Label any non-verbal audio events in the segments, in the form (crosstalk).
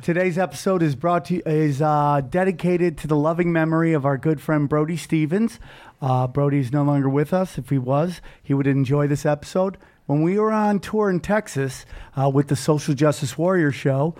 Today's episode is brought to is uh, dedicated to the loving memory of our good friend Brody Stevens. Uh, Brody's no longer with us. If he was, he would enjoy this episode. When we were on tour in Texas uh, with the Social Justice Warrior Show,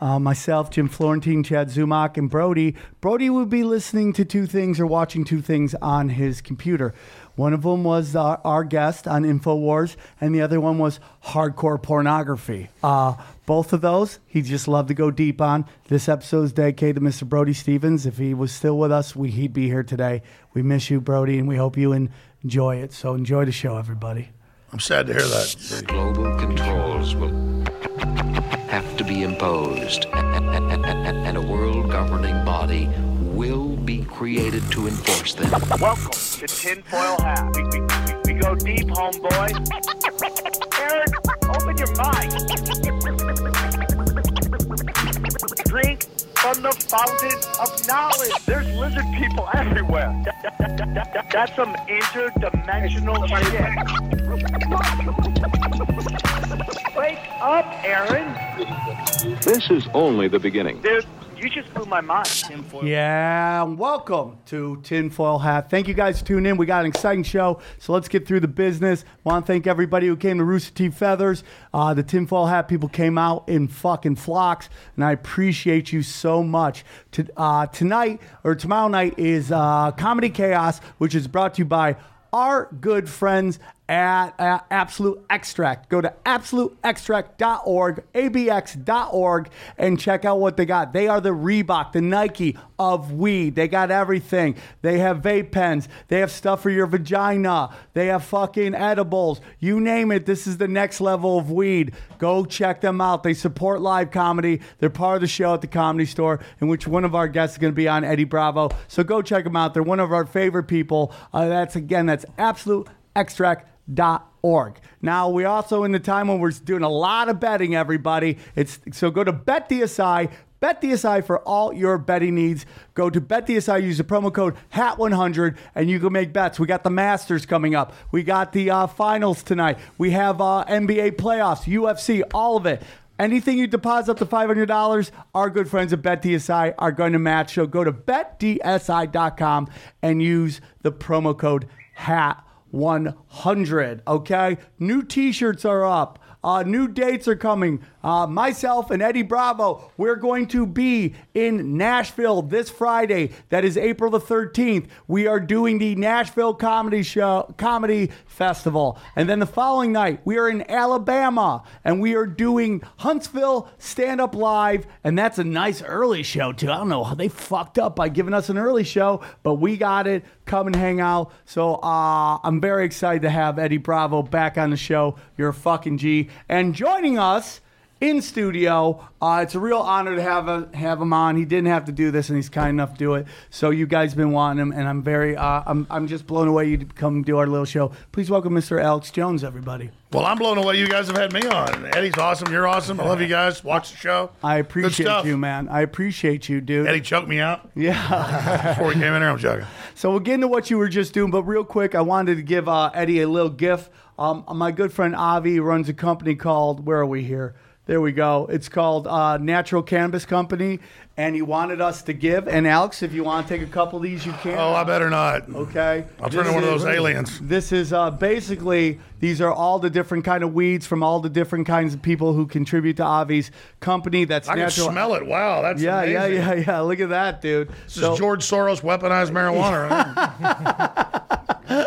uh, myself, Jim Florentine, Chad Zumock, and Brody, Brody would be listening to two things or watching two things on his computer. One of them was our, our guest on InfoWars, and the other one was hardcore pornography. Uh, both of those, he just loved to go deep on. This episode is dedicated to Mr. Brody Stevens. If he was still with us, we, he'd be here today. We miss you, Brody, and we hope you enjoy it. So enjoy the show, everybody. I'm sad to hear that. Global controls will have to be imposed, and, a world governing body will be created to enforce them. Welcome to Tinfoil Hat. We, we, we, we go deep, homeboy. Aaron, open your mind. Drink from the fountain of knowledge. There's lizard people everywhere. That- that- that- that- that- that's some interdimensional shit. Wake up, Aaron. This is only the beginning. Dude, you just blew my mind. Tinfoil. Yeah, welcome to Tinfoil Hat. Thank you guys for tuning in. We got an exciting show, so let's get through the business. Want to thank everybody who came to Rooster T. Feathers. Uh, the Tinfoil Hat people came out in fucking flocks, and I appreciate you so much. To, uh, tonight or tomorrow night is uh, Comedy Chaos, which is brought to you by our good friends at uh, Absolute Extract. Go to absoluteextract.org, abx.org, and check out what they got. They are the Reebok, the Nike of weed. They got everything. They have vape pens. They have stuff for your vagina. They have fucking edibles. You name it. This is the next level of weed. Go check them out. They support live comedy. They're part of the show at the comedy store, in which one of our guests is going to be on Eddie Bravo. So go check them out. They're one of our favorite people. Uh, that's again, that's absoluteextract.org. Now we also in the time when we're doing a lot of betting, everybody. It's so go to BetDSI. BetDSI for all your betting needs. Go to BetDSI, use the promo code HAT100, and you can make bets. We got the Masters coming up. We got the uh, finals tonight. We have uh, NBA playoffs, UFC, all of it. Anything you deposit up to $500, our good friends at BetDSI are going to match. So go to betdsi.com and use the promo code HAT100. Okay? New t shirts are up. Uh, new dates are coming. Uh, myself and Eddie Bravo, we're going to be in Nashville this Friday. That is April the 13th. We are doing the Nashville Comedy Show, Comedy Festival. And then the following night, we are in Alabama and we are doing Huntsville Stand Up Live. And that's a nice early show, too. I don't know how they fucked up by giving us an early show, but we got it. Come and hang out. So uh, I'm very excited to have Eddie Bravo back on the show. You're a fucking G. And joining us in studio. Uh, it's a real honor to have a, have him on. He didn't have to do this, and he's kind enough to do it. So you guys been wanting him, and I'm very uh, I'm I'm just blown away you to come do our little show. Please welcome Mr. Alex Jones, everybody. Well, I'm blown away. You guys have had me on. Eddie's awesome. You're awesome. I love you guys. Watch the show. I appreciate you, man. I appreciate you, dude. Eddie choked me out Yeah. (laughs) before he came in here. I'm joking. So we'll get into what you were just doing, but real quick, I wanted to give uh, Eddie a little gift. Um, my good friend Avi runs a company called Where are we here? There we go. It's called uh, Natural Cannabis Company, and he wanted us to give. And Alex, if you want to take a couple of these, you can. Oh, I better not. Okay. I'll turn into one of those aliens. This is uh, basically these are all the different kind of weeds from all the different kinds of people who contribute to Avi's company. That's I can smell it. Wow, that's Yeah, yeah, amazing. yeah, yeah. Look at that, dude. This is George Soros weaponized marijuana. Right? (laughs)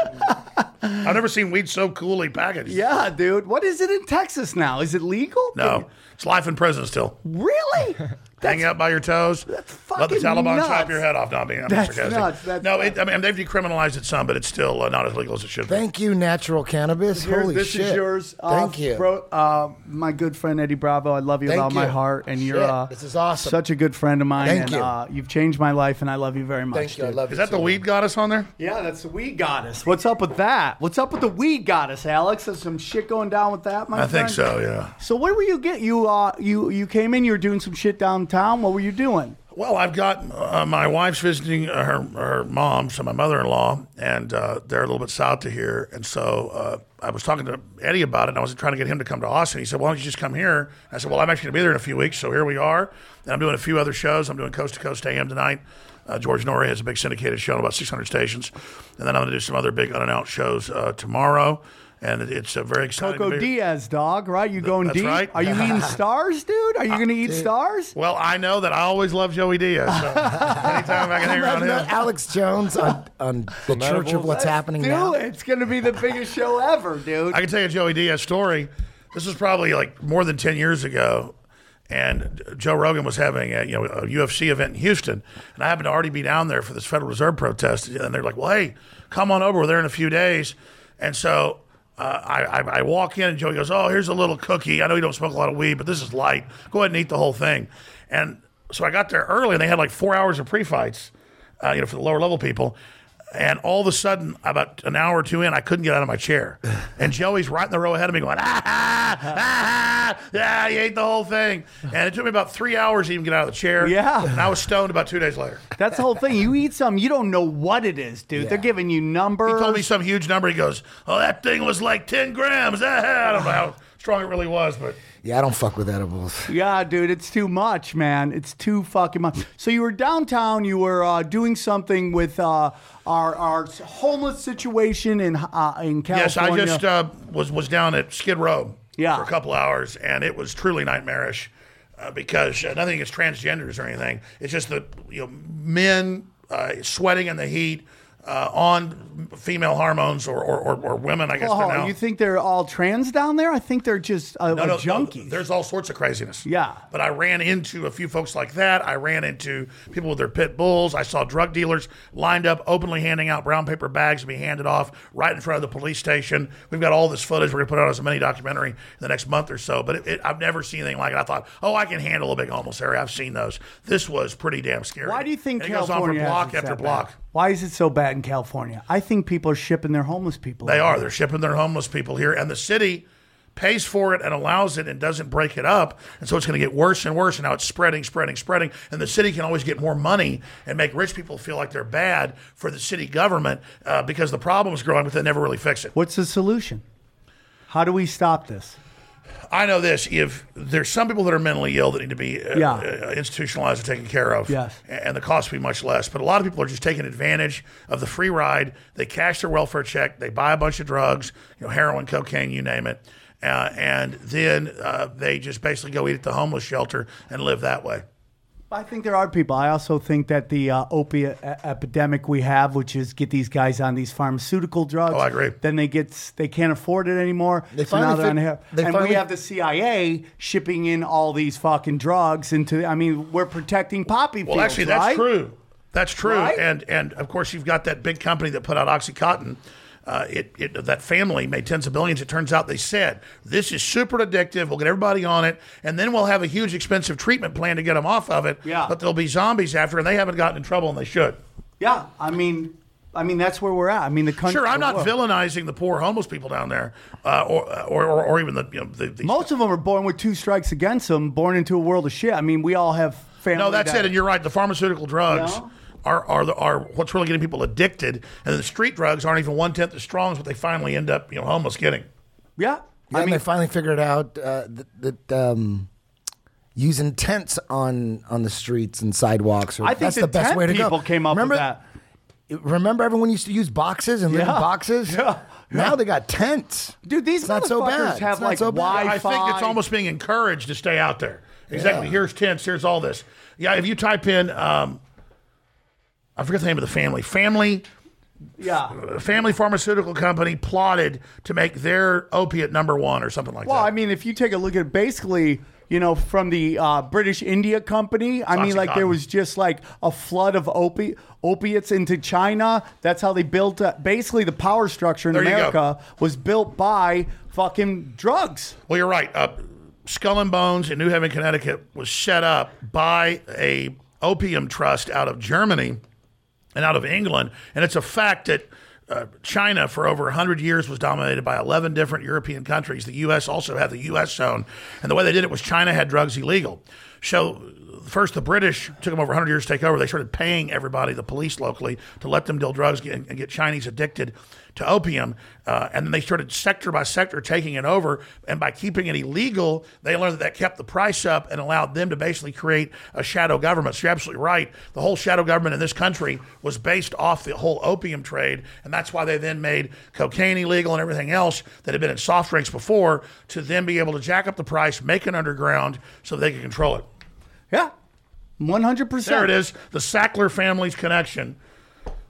I've never seen weed so coolly packaged. Yeah, dude. What is it in Texas now? Is it legal? No, it's life in prison still. Really? (laughs) Hang out by your toes. Let the Taliban nuts. chop your head off. Not being I'm That's sarcastic. nuts. That's no, nuts. it, I mean they've decriminalized it some, but it's still uh, not as legal as it should be. Thank you, natural cannabis. Yours- Holy this shit! is yours. Uh, Thank you. bro. Uh, my good friend Eddie Bravo. I love you with Thank all my heart, and you're uh, this is awesome. Such a good friend of mine, Thank and you. Uh, you've changed my life, and I love you very much. Thank you. I dude. love you. Is that the too. weed goddess on there? Yeah, that's the weed goddess. What's up with that? What's up with the weed goddess, Alex? There's some shit going down with that, my friend. I friend. think so. Yeah. So where were you get you? Uh, you you came in. You were doing some shit downtown. What were you doing? Well, I've got uh, my wife's visiting uh, her her mom, so my mother-in-law, and uh, they're a little bit south to here, and so uh, I was talking to Eddie about it, and I was trying to get him to come to Austin. He said, "Why don't you just come here?" I said, "Well, I'm actually going to be there in a few weeks, so here we are." And I'm doing a few other shows. I'm doing Coast to Coast AM tonight. Uh, George Noory has a big syndicated show on about 600 stations, and then I'm going to do some other big unannounced shows uh, tomorrow. And it's a very exciting. Coco Diaz, dog, right? You going that's deep? right. Are you (laughs) eating stars, dude? Are you going to eat stars? Well, I know that I always love Joey Diaz. So (laughs) anytime I can hang around him. Alex Jones on, on (laughs) the Church of What's Happening Dude, Now. it's going to be the biggest show ever, dude. I can tell you a Joey Diaz story. This was probably like more than 10 years ago. And Joe Rogan was having a, you know, a UFC event in Houston. And I happened to already be down there for this Federal Reserve protest. And they're like, well, hey, come on over. We're there in a few days. And so uh, I, I, I walk in and Joey goes, oh, here's a little cookie. I know you don't smoke a lot of weed, but this is light. Go ahead and eat the whole thing. And so I got there early and they had like four hours of pre-fights, uh, you know, for the lower level people. And all of a sudden, about an hour or two in, I couldn't get out of my chair. (laughs) And Joey's right in the row ahead of me going, ah, ah, ah, ah, yeah, he ate the whole thing. And it took me about three hours to even get out of the chair. Yeah. And I was stoned about two days later. That's the whole thing. You eat something, you don't know what it is, dude. They're giving you numbers. He told me some huge number. He goes, oh, that thing was like 10 grams. Ah, (laughs) I don't know how strong it really was, but Yeah, I don't fuck with edibles. Yeah, dude, it's too much, man. It's too fucking much. So you were downtown. You were uh, doing something with uh, our our homeless situation in uh, in Yes, I just uh, was was down at Skid Row Yeah. for a couple hours, and it was truly nightmarish uh, because uh, nothing against transgenders or anything. It's just that you know men uh, sweating in the heat uh, on female hormones or or, or, or women. I guess Oh, now. you think they're all trans down there? I think they're just uh, no, no, no, junkies. there's all sorts of craziness. Yeah. But I ran into a few folks like that. I ran into people with their pit bulls. I saw drug dealers lined up, openly handing out brown paper bags to be handed off right in front of the police station. We've got all this footage. We're going to put out as a mini documentary in the next month or so. But it, it, I've never seen anything like it. I thought, oh, I can handle a big homeless area. I've seen those. This was pretty damn scary. Why do you think And it goes on for California block after block? Why is it so bad in California? I think people are shipping their homeless people. They are. They're shipping their homeless people here, and the city pays for it and allows it and doesn't break it up. And so it's going to get worse and worse. And now it's spreading, spreading, spreading. And the city can always get more money and make rich people feel like they're bad for the city government uh, because the problem is growing, but they never really fix it. What's the solution? How do we stop this? I know this: if there's some people that are mentally ill that need to be uh, Yeah. uh, institutionalized and taken care of, Yes. and the cost will be much less. But a lot of people are just taking advantage of the free ride. They cash their welfare check, they buy a bunch of drugs, you know, heroin, cocaine, you name it, uh, and then uh, they just basically go eat at the homeless shelter and live that way. I think there are people. I also think that the uh, opiate e- epidemic we have, which is get these guys on these pharmaceutical drugs. Oh, I agree. Then they get they can't afford it anymore. They so now finally they're on here. they and we have the CIA shipping in all these fucking drugs into. I mean, we're protecting poppy Well, fields, actually, that's right? true. That's true. Right? And and of course, you've got that big company that put out OxyContin. Uh, it, it that family made tens of billions. It turns out they said this is super addictive. We'll get everybody on it, and then we'll have a huge expensive treatment plan to get them off of it. Yeah. But there'll be zombies after, and they haven't gotten in trouble, and they should. Yeah, I mean, I mean that's where we're at. I mean the country. Sure, I'm not villainizing the poor homeless people down there, uh, or, or or or even the you know the, the Most of them are born with two strikes against them, born into a world of shit. I mean, we all have family. No, that's that- it. And you're right. The pharmaceutical drugs No? Are are the, are what's really getting people addicted, and the street drugs aren't even one tenth as strong as what they finally end up, you know, homeless getting. Yeah, Yeah, I and mean, they finally figured out uh, that, that um, using tents on on the streets and sidewalks. Or, I think that's the the best way to go. people came up with remember, that. Remember, everyone used to use boxes and live in boxes. (laughs) Yeah. Now they got tents. dude, these It's not so bad. have It's not like so bad. Wi-Fi. I think it's almost being encouraged to stay out there. Exactly. Yeah. Here's tents. Here's all this. Yeah. If you type in, um, I forget the name of the family. Family yeah. Family Pharmaceutical Company plotted to make their opiate number one or something like Well, that. Well, I mean, if you take a look at basically, you know, from the uh, British India Company, I mean, like there was just like a flood of opi- opiates into China. That's how they built. Uh, basically, the power structure in There. America was built by fucking drugs. Well, you're right. Uh, Skull and Bones in New Haven, Connecticut was set up by a opium trust out of Germany and out of England, and it's a fact that uh, China for over 100 years was dominated by 11 different European countries. The U.S. also had the U.S. zone, and the way they did it was China had drugs illegal. So first, the British took them over 100 years to take over. They started paying everybody, the police locally, to let them deal drugs and, and get Chinese addicted to opium. Uh, and then they started sector by sector taking it over. And by keeping it illegal, they learned that that kept the price up and allowed them to basically create a shadow government. So you're absolutely right. The whole shadow government in this country was based off the whole opium trade. And that's why they then made cocaine illegal and everything else that had been in soft drinks before to then be able to jack up the price, make it underground so they could control it. Yeah. 100%. There it is, the Sackler family's connection.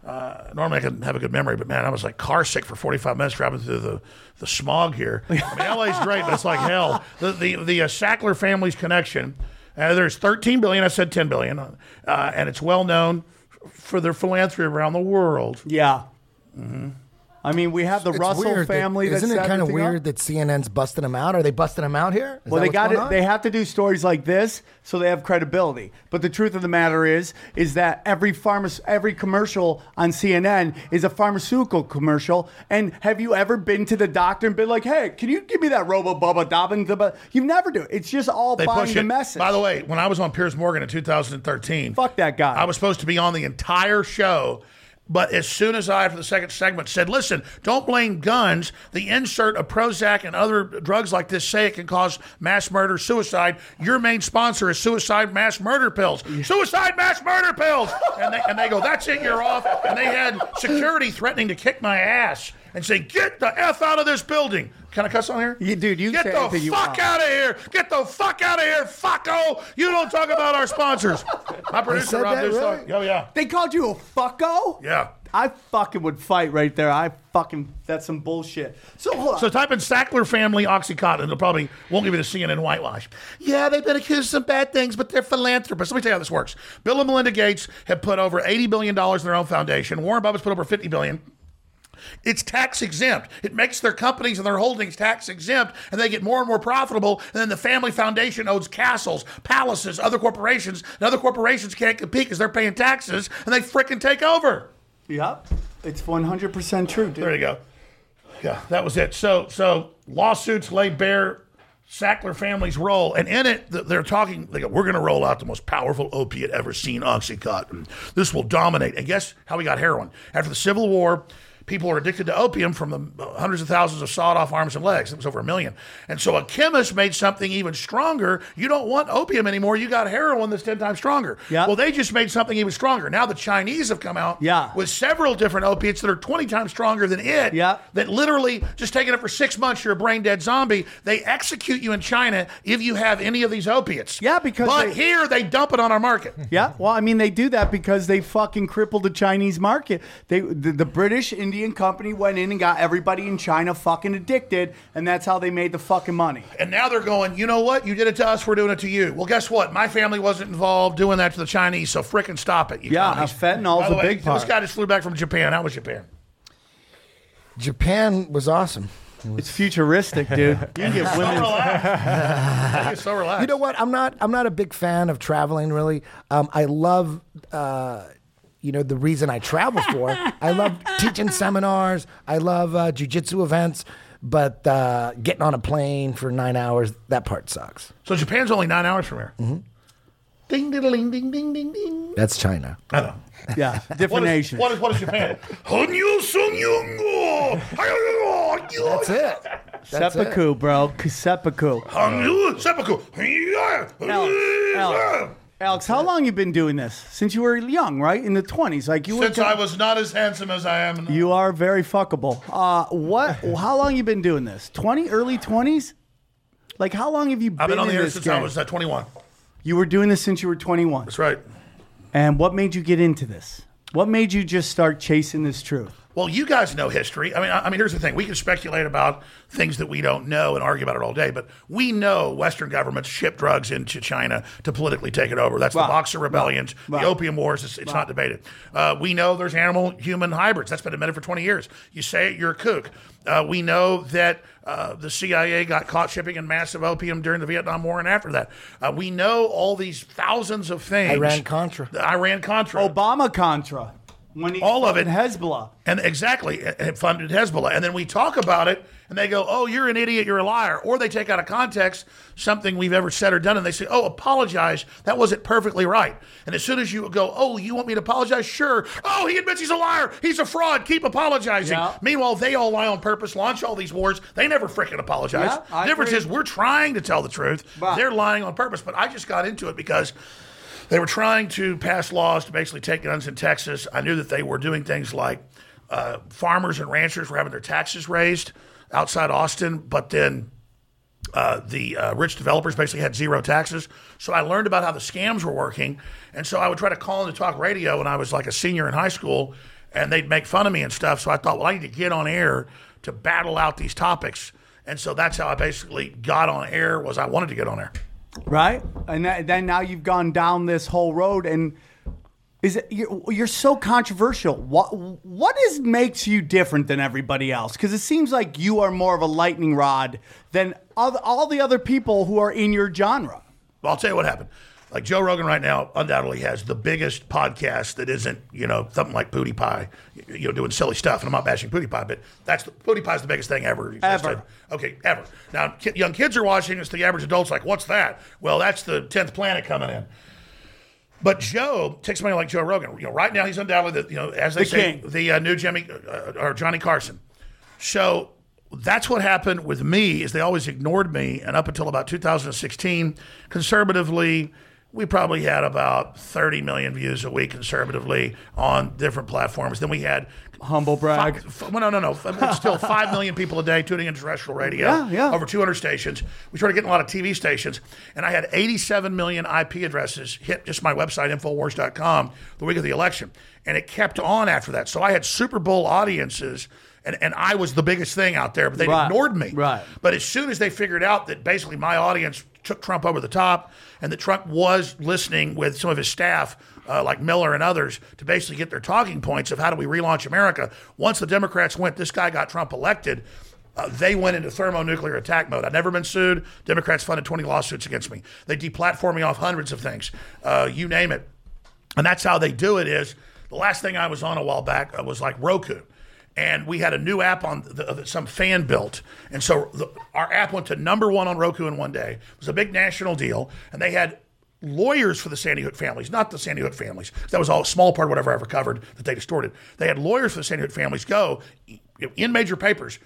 Uh, normally I can have a good memory, but man, I was like car sick for 45 minutes driving through the, the smog here. I mean, LA's great, but it's like hell. The the, the uh, Sackler family's connection. Uh, there's 13 billion. I said 10 billion, uh, and it's well known for their philanthropy around the world. Yeah. I mean, we have the It's Russell weird family. that Isn't it kind of everything up. weird that CNN's busting them out? Are they busting them out here? Is Well, they got it. They have to do stories like this so they have credibility. But the truth of the matter is, is that every pharma, every commercial on CNN is a pharmaceutical commercial. And have you ever been to the doctor and been like, "Hey, can you give me that Robo Bubba Dobbin?" You never do. It's just all They buying push the it. message. By the way, when I was on Piers Morgan in 2013, Fuck that guy. I was supposed to be on the entire show. But as soon as I, for the second segment, said, listen, don't blame guns. The insert of Prozac and other drugs like this say it can cause mass murder, suicide. Your main sponsor is suicide mass murder pills. Suicide mass murder pills. And they, and they go, that's it, you're off. And they had security threatening to kick my ass and say, get the F out of this building. Can I cuss on here? You- dude, you Get the you fuck want. out of here! Get the fuck out of here, fucko! You don't talk about our sponsors. (laughs) My producer said Rob that, really? Oh yeah, they called you a fucko. yeah. I fucking would fight right there. I fucking that's some bullshit. So hold on. So type in Sackler family Oxycontin. It'll probably won't give you the CNN whitewash. Yeah, they've been accused of some bad things, but they're philanthropists. Let me tell you how this works. Bill and Melinda Gates have put over eighty billion dollars in their own foundation. Warren Buffett's put over fifty billion. It's tax exempt. It makes their companies and their holdings tax exempt, and they get more and more profitable. And then the family foundation owns castles, palaces, other corporations, and other corporations can't compete because they're paying taxes, and they frickin' take over. Yep. It's 100% true, dude. There you go. Yeah, that was it. So, so lawsuits lay bare Sackler family's role, and in it, they're talking. They go, "We're going to roll out the most powerful opiate ever seen, OxyContin. This will dominate." And guess how we got heroin after the Civil War. People are addicted to opium from the hundreds of thousands of sawed-off arms and legs. It was over a million. And so a chemist made something even stronger. You don't want opium anymore. You got heroin that's ten times stronger. Yeah. Well, they just made something even stronger. Now the Chinese have come out Yeah. with several different opiates that are 20 times stronger than it. Yeah. That literally, just taking it for six months, you're a brain dead zombie. They execute you in China if you have any of these opiates. Yeah, because But they- here, they dump it on our market. Yeah, well, I mean, they do that because they fucking crippled the Chinese market. They, the, the British Indian company went in and got everybody in China fucking addicted, and that's how they made the fucking money. And now they're going, you know what? You did it to us, we're doing it to you. Well, guess what? My family wasn't involved doing that to the Chinese, so frickin' stop it. You Yeah, commies. fentanyl's By the a way, big part. This guy just flew back from Japan. How was Japan? Japan was awesome. It's futuristic, dude. (laughs) You can get women. He's so relaxed. You know what? I'm not. I'm not a big fan of traveling. Really, um, I love. Uh, you know the reason I travel for. I love (laughs) teaching seminars. I love uh, jujitsu events. But uh, getting on a plane for nine hours, that part sucks. so Japan's only nine hours from here. Mm-hmm. Ding, ding, ding, ding, ding, ding, ding. That's China. I know. Yeah, (laughs) different is, nations. what is what is Japan? (laughs) Hanyu Sungyungo. That's it. That's it. Seppuku, bro. Seppuku. Hanyu Seppuku. Alex, Alex, how long you been doing this? Since you were young, right? In the 20s. Like you were Since I was not as handsome as I am now. You are very fuckable. Uh, what? (laughs) How long you been doing this? Twenty, early twenties? Like how long have you been, I've been on the air this since game? I was uh, 21. you were doing this since you were twenty-one. That's right. And what made you get into this? What made you just start chasing this truth? Well, you guys know history. I mean, I, I mean, here's the thing: we can speculate about things that we don't know and argue about it all day. But we know Western governments ship drugs into China to politically take it over. That's Right. the Boxer rebellions, Right. the Opium Wars. It's, it's not debated. Uh, we know there's animal-human hybrids. That's been admitted for 20 years. You say it, you're a kook. Uh, we know that uh, the CIA got caught shipping in massive opium during the Vietnam War and after that. Uh, we know all these thousands of things. Iran Contra. Iran Contra. Obama Contra. When he all of it Hezbollah. and exactly it funded Hezbollah. And then we talk about it, and they go, "Oh, you're an idiot, you're a liar," or they take out of context something we've ever said or done, and they say, "Oh, apologize, that wasn't perfectly right." And as soon as you go, "Oh, you want me to apologize?" Sure. Oh, he admits he's a liar, he's a fraud. Keep apologizing. Yeah. Meanwhile, they all lie on purpose, launch all these wars. They never freaking apologize. Yeah, the difference agree. is we're trying to tell the truth. Right. They're lying on purpose. But I just got into it because. They were trying to pass laws to basically take guns in Texas. I knew that they were doing things like uh, farmers and ranchers were having their taxes raised outside Austin, but then uh, the uh, rich developers basically had zero taxes. So I learned about how the scams were working. And so I would try to call into talk radio when I was like a senior in high school, and they'd make fun of me and stuff. So I thought, well, I need to get on air to battle out these topics. And so that's how I basically got on air was I wanted to get on air. Right? And that, then now you've gone down this whole road, and is it you're, you're so controversial? What what is makes you different than everybody else? Because it seems like you are more of a lightning rod than all, all the other people who are in your genre. Well, I'll tell you what happened. Like Joe Rogan right now undoubtedly has the biggest podcast that isn't, you know, something like PewDiePie, you know, doing silly stuff. And I'm not bashing PewDiePie, but that's the, is the biggest thing ever. existed. Ever. Okay, ever. Now, ki- young kids are watching this. The average adult's like, what's that? Well, that's the 10th planet coming in. But Joe takes somebody like Joe Rogan. You know, right now he's undoubtedly the, you know, as they The say, king. the uh, new Jimmy uh, or Johnny Carson. So that's what happened with me is they always ignored me and up until about 2016 conservatively we probably had about 30 million views a week conservatively on different platforms then we had Humble brag. Fi- well, no, no, no. Still 5 million people a day tuning in terrestrial radio. Yeah, yeah. Over 200 stations. We started getting a lot of TV stations. And I had 87 million IP addresses hit just my website, Infowars.com, the week of the election. And it kept on after that. So I had Super Bowl audiences. And, and I was the biggest thing out there, but they Right, ignored me. right. But as soon as they figured out that basically my audience took Trump over the top and that Trump was listening with some of his staff, uh, like Miller and others, to basically get their talking points of how do we relaunch America, once the Democrats went, this guy got Trump elected. Uh, they went into thermonuclear attack mode. I've never been sued. Democrats funded 20 lawsuits against me. They deplatformed me off hundreds of things. Uh, you name it. And that's how they do it is the last thing I was on a while back uh, was like Roku. And we had a new app on the, some fan built. And so the, our app went to number one on Roku in one day. It was a big national deal. And they had lawyers for the Sandy Hook families, not the Sandy Hook families. That was all a small part of whatever I ever covered that they distorted. They had lawyers for the Sandy Hook families go in major papers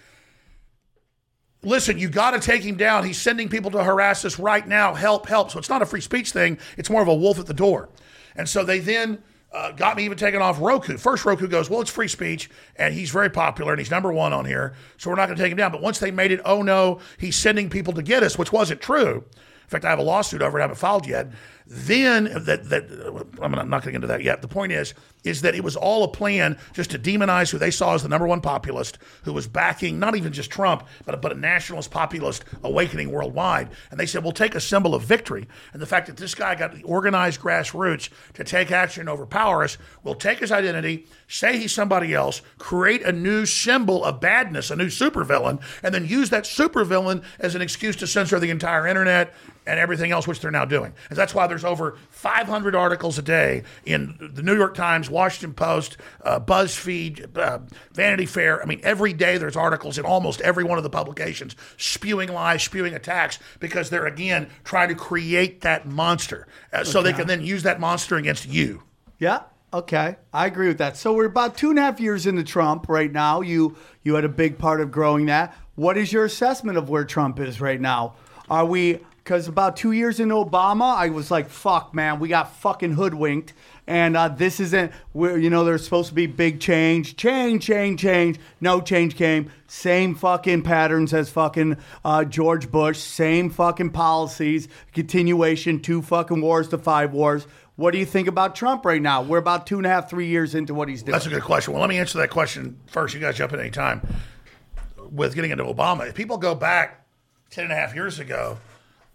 listen, you got to take him down. He's sending people to harass us right now. Help, help. So it's not a free speech thing. It's more of a wolf at the door. And so they then uh, got me even taken off Roku. First, Roku goes, well, it's free speech, and he's very popular, and he's number one on here, so we're not going to take him down. But once they made it, oh no, he's sending people to get us, which wasn't true. In fact, I have a lawsuit over it. I haven't filed yet. Then that that I'm not going to get into that yet. The point is, is that it was all a plan just to demonize who they saw as the number one populist, who was backing not even just Trump, but but a nationalist populist awakening worldwide. And they said, "We'll take a symbol of victory." And the fact that this guy got the organized grassroots to take action and overpower us, we'll take his identity, say he's somebody else, create a new symbol of badness, a new supervillain, and then use that supervillain as an excuse to censor the entire internet and everything else, which they're now doing. And that's why there's over 500 articles a day in the New York Times, Washington Post, uh, BuzzFeed, uh, Vanity Fair. I mean, every day there's articles in almost every one of the publications spewing lies, spewing attacks, because they're, again, trying to create that monster uh, so they can then use that monster against you. Yeah. Okay, I agree with that. So we're about two and a half years into Trump right now. You you had a big part of growing that. What is your assessment of where Trump is right now? Are we because about two years into Obama, I was like, "Fuck, man, we got fucking hoodwinked." And uh, this isn't where you know there's supposed to be big change, change, change, change. No change came. Same fucking patterns as fucking uh, George Bush. Same fucking policies. Continuation. Two fucking wars to five wars. What do you think about Trump right now? We're about two and a half, three years into what he's doing. That's a good question. Well, let me answer that question first. You guys jump in any time with getting into Obama. If people go back 10 and a half years ago,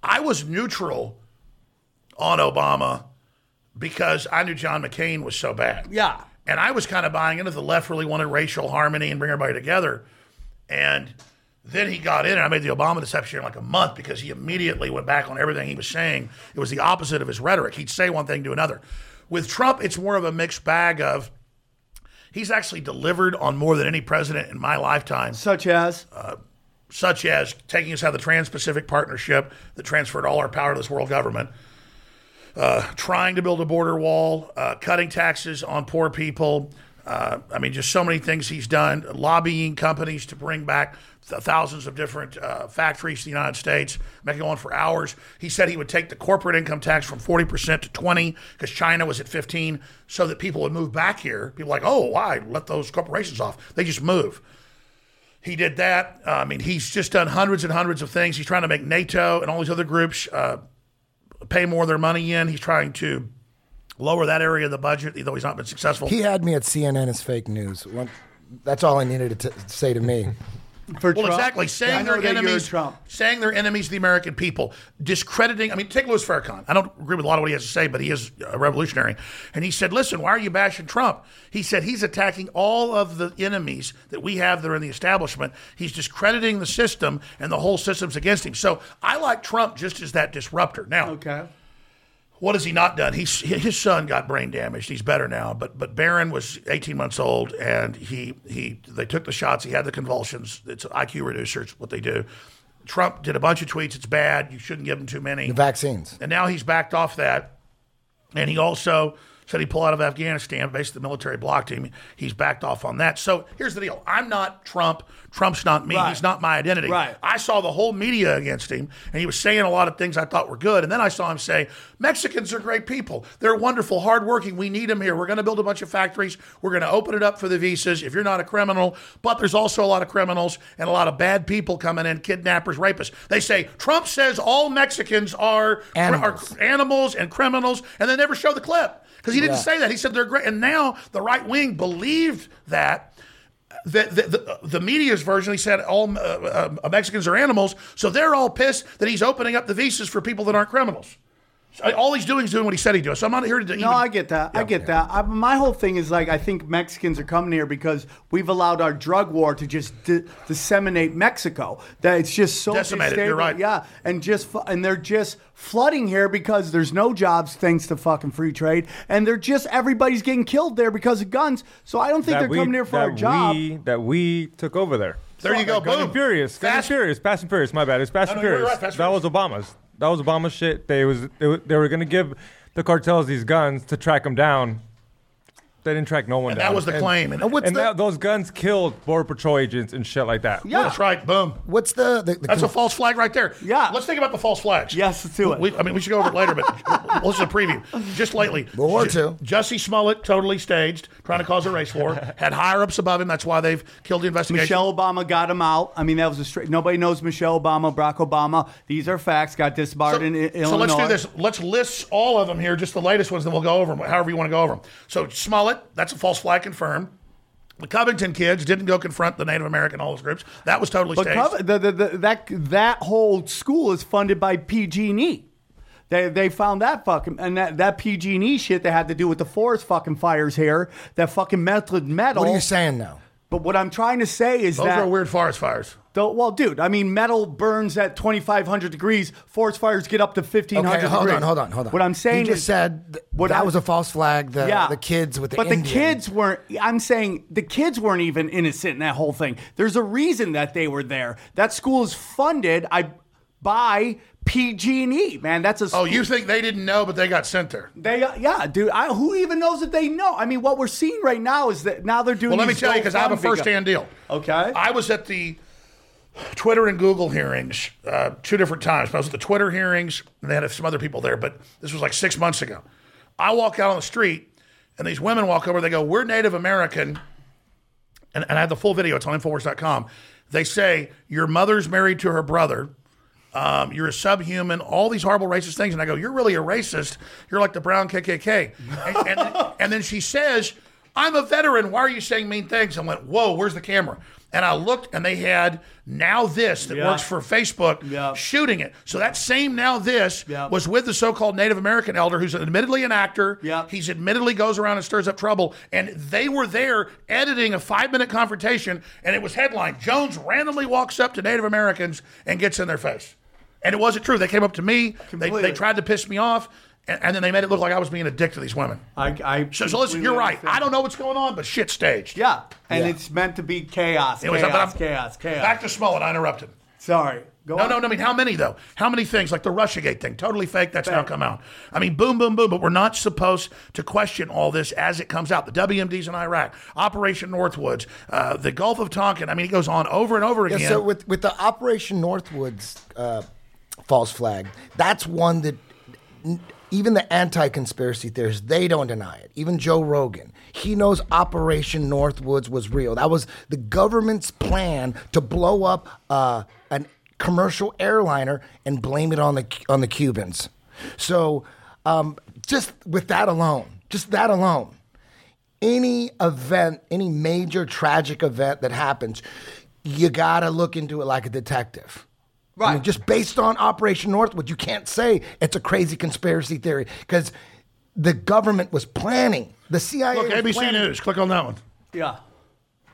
I was neutral on Obama because I knew John McCain was so bad. Yeah. And I was kind of buying into the left really wanted racial harmony and bring everybody together. And then he got in, and I made the Obama deception in like a month because he immediately went back on everything he was saying. It was the opposite of his rhetoric. He'd say one thing to another. With Trump, it's more of a mixed bag of He's actually delivered on more than any president in my lifetime, Such as uh, such as taking us out of the Trans Pacific Partnership that transferred all our power to this world government, uh, trying to build a border wall, uh, cutting taxes on poor people. Uh, I mean, just so many things he's done, lobbying companies to bring back th- thousands of different uh, factories to the United States, making on for hours. He said he would take the corporate income tax from 40% to 20 because China was at 15 so that people would move back here. People like, oh, why? Let those corporations off. They just move. He did that. Uh, I mean, he's just done hundreds and hundreds of things. He's trying to make NATO and all these other groups uh, pay more of their money in. He's trying to lower that area of the budget, though he's not been successful. He had me at CNN as fake news. That's all I needed to t- say to me. For well, Trump. exactly. Saying that you're enemies, Trump. saying they're enemies of the American people, discrediting. I mean, take Louis Farrakhan. I don't agree with a lot of what he has to say, but he is a revolutionary. And he said, "Listen, why are you bashing Trump?" He said he's attacking all of the enemies that we have that are in the establishment. He's discrediting the system, and the whole system's against him. So I like Trump just as that disruptor. Now, Okay. What has he not done? He's his son got brain damaged. He's better now, but but Barron was 18 months old, and he he they took the shots. He had the convulsions. It's IQ reducer. It's what they do. Trump did a bunch of tweets. It's bad. You shouldn't give him too many. The vaccines. And now he's backed off that. And he also said he'd pull out of Afghanistan. Basically, the military blocked him. He's backed off on that. So here's the deal I'm not Trump. Trump's not me. Right. He's not my identity. Right. I saw the whole media against him, and he was saying a lot of things I thought were good. And then I saw him say, Mexicans are great people. They're wonderful, hardworking. We need them here. We're going to build a bunch of factories. We're going to open it up for the visas if you're not a criminal. But there's also a lot of criminals and a lot of bad people coming in, kidnappers, rapists. They say, Trump says all Mexicans are Animals. are animals and criminals, and they never show the clip because he didn't Yeah. say that. He said they're great, and now the right wing believed that. The, the, the, the media's version, he said all uh, uh, Mexicans are animals, so they're all pissed that he's opening up the visas for people that aren't criminals. So, all he's doing is doing what he said he'd do. So I'm not here to. No, I get that. I get that. I, my whole thing is like I think Mexicans are coming here because we've allowed our drug war to just di- disseminate Mexico. That it's just so Decimated, you're right. Yeah, and just and they're just flooding here because there's no jobs thanks to fucking free trade, and they're just everybody's getting killed there because of guns. So I don't think they're we- coming here for that our job. We, that we took over there. There you go. Gun Boom. and Furious. Gun and Furious. Fast and Furious. My bad. It's Fast No, and no, you're Furious. right, Fast that and was Obama's. That was Obama's shit. They was they, were- they were to give the cartels these guns to track them down. They didn't track no one And down. that was the claim. And, And what's and the that, those guns killed border patrol agents and shit like that. Yeah. that's right. Boom. what's the the, the That's a false flag right there. Yeah. Let's think about the false flags. Yes, let's do it. We, I mean, we should go over it later, but (laughs) let's just a preview. Just lately. World War Ju- II. Jussie Smollett, totally staged, trying to cause a race war. (laughs) Had higher ups above him. That's why they've killed the investigation. Michelle Obama got him out. I mean, that was a straight. Nobody knows Michelle Obama, Barack Obama. These are facts. Got disbarred So, in I- so let's do this. Let's list all of them here, just the latest ones, then we'll go over them, however you want to go over them. So Smollett, that's a false flag confirmed. The Covington kids didn't go confront the Native American, all those groups. That was totally But staged. Cov- the, the, the, that that whole school is funded by PG&E. They, they found that fucking and that, that PG&E shit that had to do with the forest fucking fires here. That fucking melted metal. what are you saying now? But what I'm trying to say is those that are weird forest fires. Though, well, dude, I mean, metal burns at 2,500 degrees. Forest fires get up to 1,500 Okay, hold degrees. on, hold on, hold on. What I'm saying you just is, said th- what that I- was a false flag. The yeah, the kids with the but Indian. the kids weren't. I'm saying the kids weren't even innocent in that whole thing. There's a reason that they were there. That school is funded I by PG&E. Man, that's a. Oh, you think they didn't know, but they got sent there? They, yeah, dude. I, who even knows that they know? I mean, what we're seeing right now is that now they're doing. Well, let me tell you because I have a first-hand deal. Okay. I was at the Twitter and Google hearings uh, two different times. I was at the Twitter hearings, and they had some other people there, but this was like six months ago. I walk out on the street, and these women walk over. They go, "We're Native American," and, and I have the full video. It's on Infowars.com. They say your mother's married to her brother. Um, you're a subhuman, all these horrible racist things. And I go, You're really a racist. You're like the brown KKK. And, and, and then she says, I'm a veteran. Why are you saying mean things? I went, Whoa, where's the camera? And I looked, and they had Now This that Yeah. works for Facebook Yeah. shooting it. So that same Now This Yeah. was with the so called Native American elder who's admittedly an actor. Yeah. He's admittedly goes around and stirs up trouble. And they were there editing a five minute confrontation, and it was headline Jones randomly walks up to Native Americans and gets in their face. And it wasn't true. They came up to me, they, Completely. they tried to piss me off. and, and then they made it look like I was being a dick to these women. I, I So, so listen, you're right. I don't know what's going on, but shit staged. Yeah, and Yeah. it's meant to be chaos, Anyways, chaos, but I'm- chaos, chaos. Back to Smollett. I interrupted. Sorry. Go No, on. no, no. I mean, how many though? How many things like the RussiaGate thing? Totally fake. That's now come out. I mean, boom, boom, boom. But we're not supposed to question all this as it comes out. The WMDs in Iraq, Operation Northwoods, uh, the Gulf of Tonkin. I mean, it goes on over and over Yeah, again. so with with the Operation Northwoods uh, false flag, that's one that even the anti-conspiracy theorists they don't deny it. Even Joe Rogan, he knows Operation Northwoods was real. That was the government's plan to blow up uh, an commercial airliner and blame it on the on the Cubans. So um, just with that alone, just that alone, any event, any major tragic event that happens, you gotta look into it like a detective. I mean, just based on Operation Northwood, you can't say it's a crazy conspiracy theory because the government was planning. The CIA. Look, ABC planning- News. Click on that one. Yeah.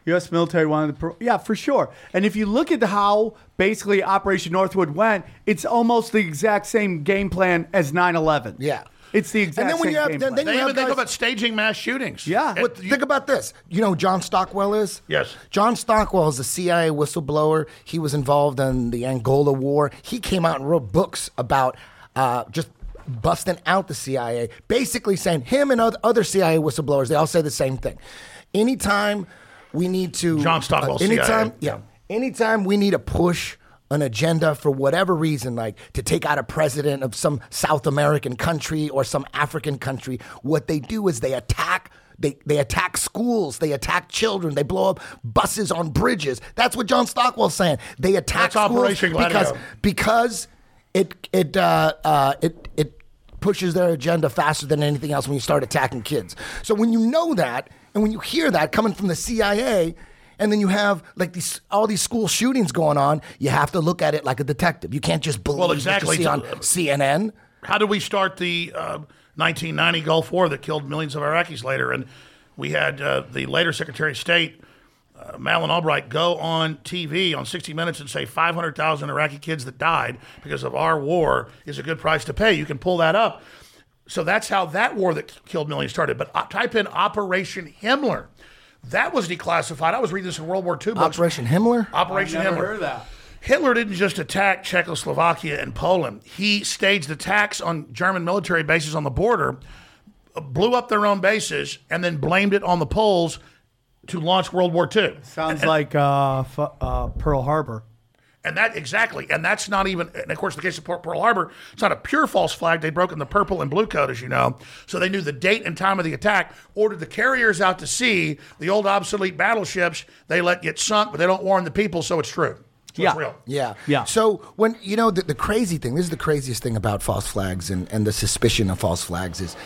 U.S. military wanted to, pro- yeah, for sure. And if you look at how basically Operation Northwood went, it's almost the exact same game plan as 9/11. Yeah. It's the exact thing. And then when same you have- game then- plan. then They you even they guys- go about staging mass shootings. Yeah. It- But you- think about this. You know who John Stockwell is? Yes. John Stockwell is a CIA whistleblower. He was involved in the Angola War. He came out and wrote books about uh, just busting out the CIA, basically saying him and other, other CIA whistleblowers, they all say the same thing. Anytime we need to. John Stockwell, anytime, CIA. Yeah. Anytime we need to push an agenda for whatever reason, like to take out a president of some South American country or some African country, what they do is they attack. They, they attack schools. They attack children. They blow up buses on bridges. That's what John Stockwell's saying. They attack That's schools Operation because Gladio. because it it uh, uh, it it pushes their agenda faster than anything else when you start attacking kids. So when you know that and when you hear that coming from the CIA, and then you have like these all these school shootings going on, you have to look at it like a detective. You can't just believe Well, what you see on CNN. How did we start the uh, 1990 Gulf War that killed millions of Iraqis later? And we had uh, the later Secretary of State, uh, Madeleine Albright, go on TV on 60 Minutes and say 500,000 Iraqi kids that died because of our war is a good price to pay. You can pull that up. So that's how that war that killed millions started. But uh, type in Operation Himmler. That was declassified. I was reading this in World War II books. Operation Himmler. Operation Never Himmler. heard of that. Hitler didn't just attack Czechoslovakia and Poland. He staged attacks on German military bases on the border, blew up their own bases, and then blamed it on the Poles to launch World War II. Sounds like uh, fu- uh, Pearl Harbor. And that exactly, and that's not even. And of course, in the case of Pearl- Pearl Harbor, it's not a pure false flag. They'd broken the purple and blue code, as you know, so they knew the date and time of the attack. Ordered the carriers out to sea, the old obsolete battleships. They let get sunk, but they don't warn the people, so it's true. So Yeah. it's real. Yeah. Yeah. So when you know the, the crazy thing, this is the craziest thing about false flags and, and the suspicion of false flags is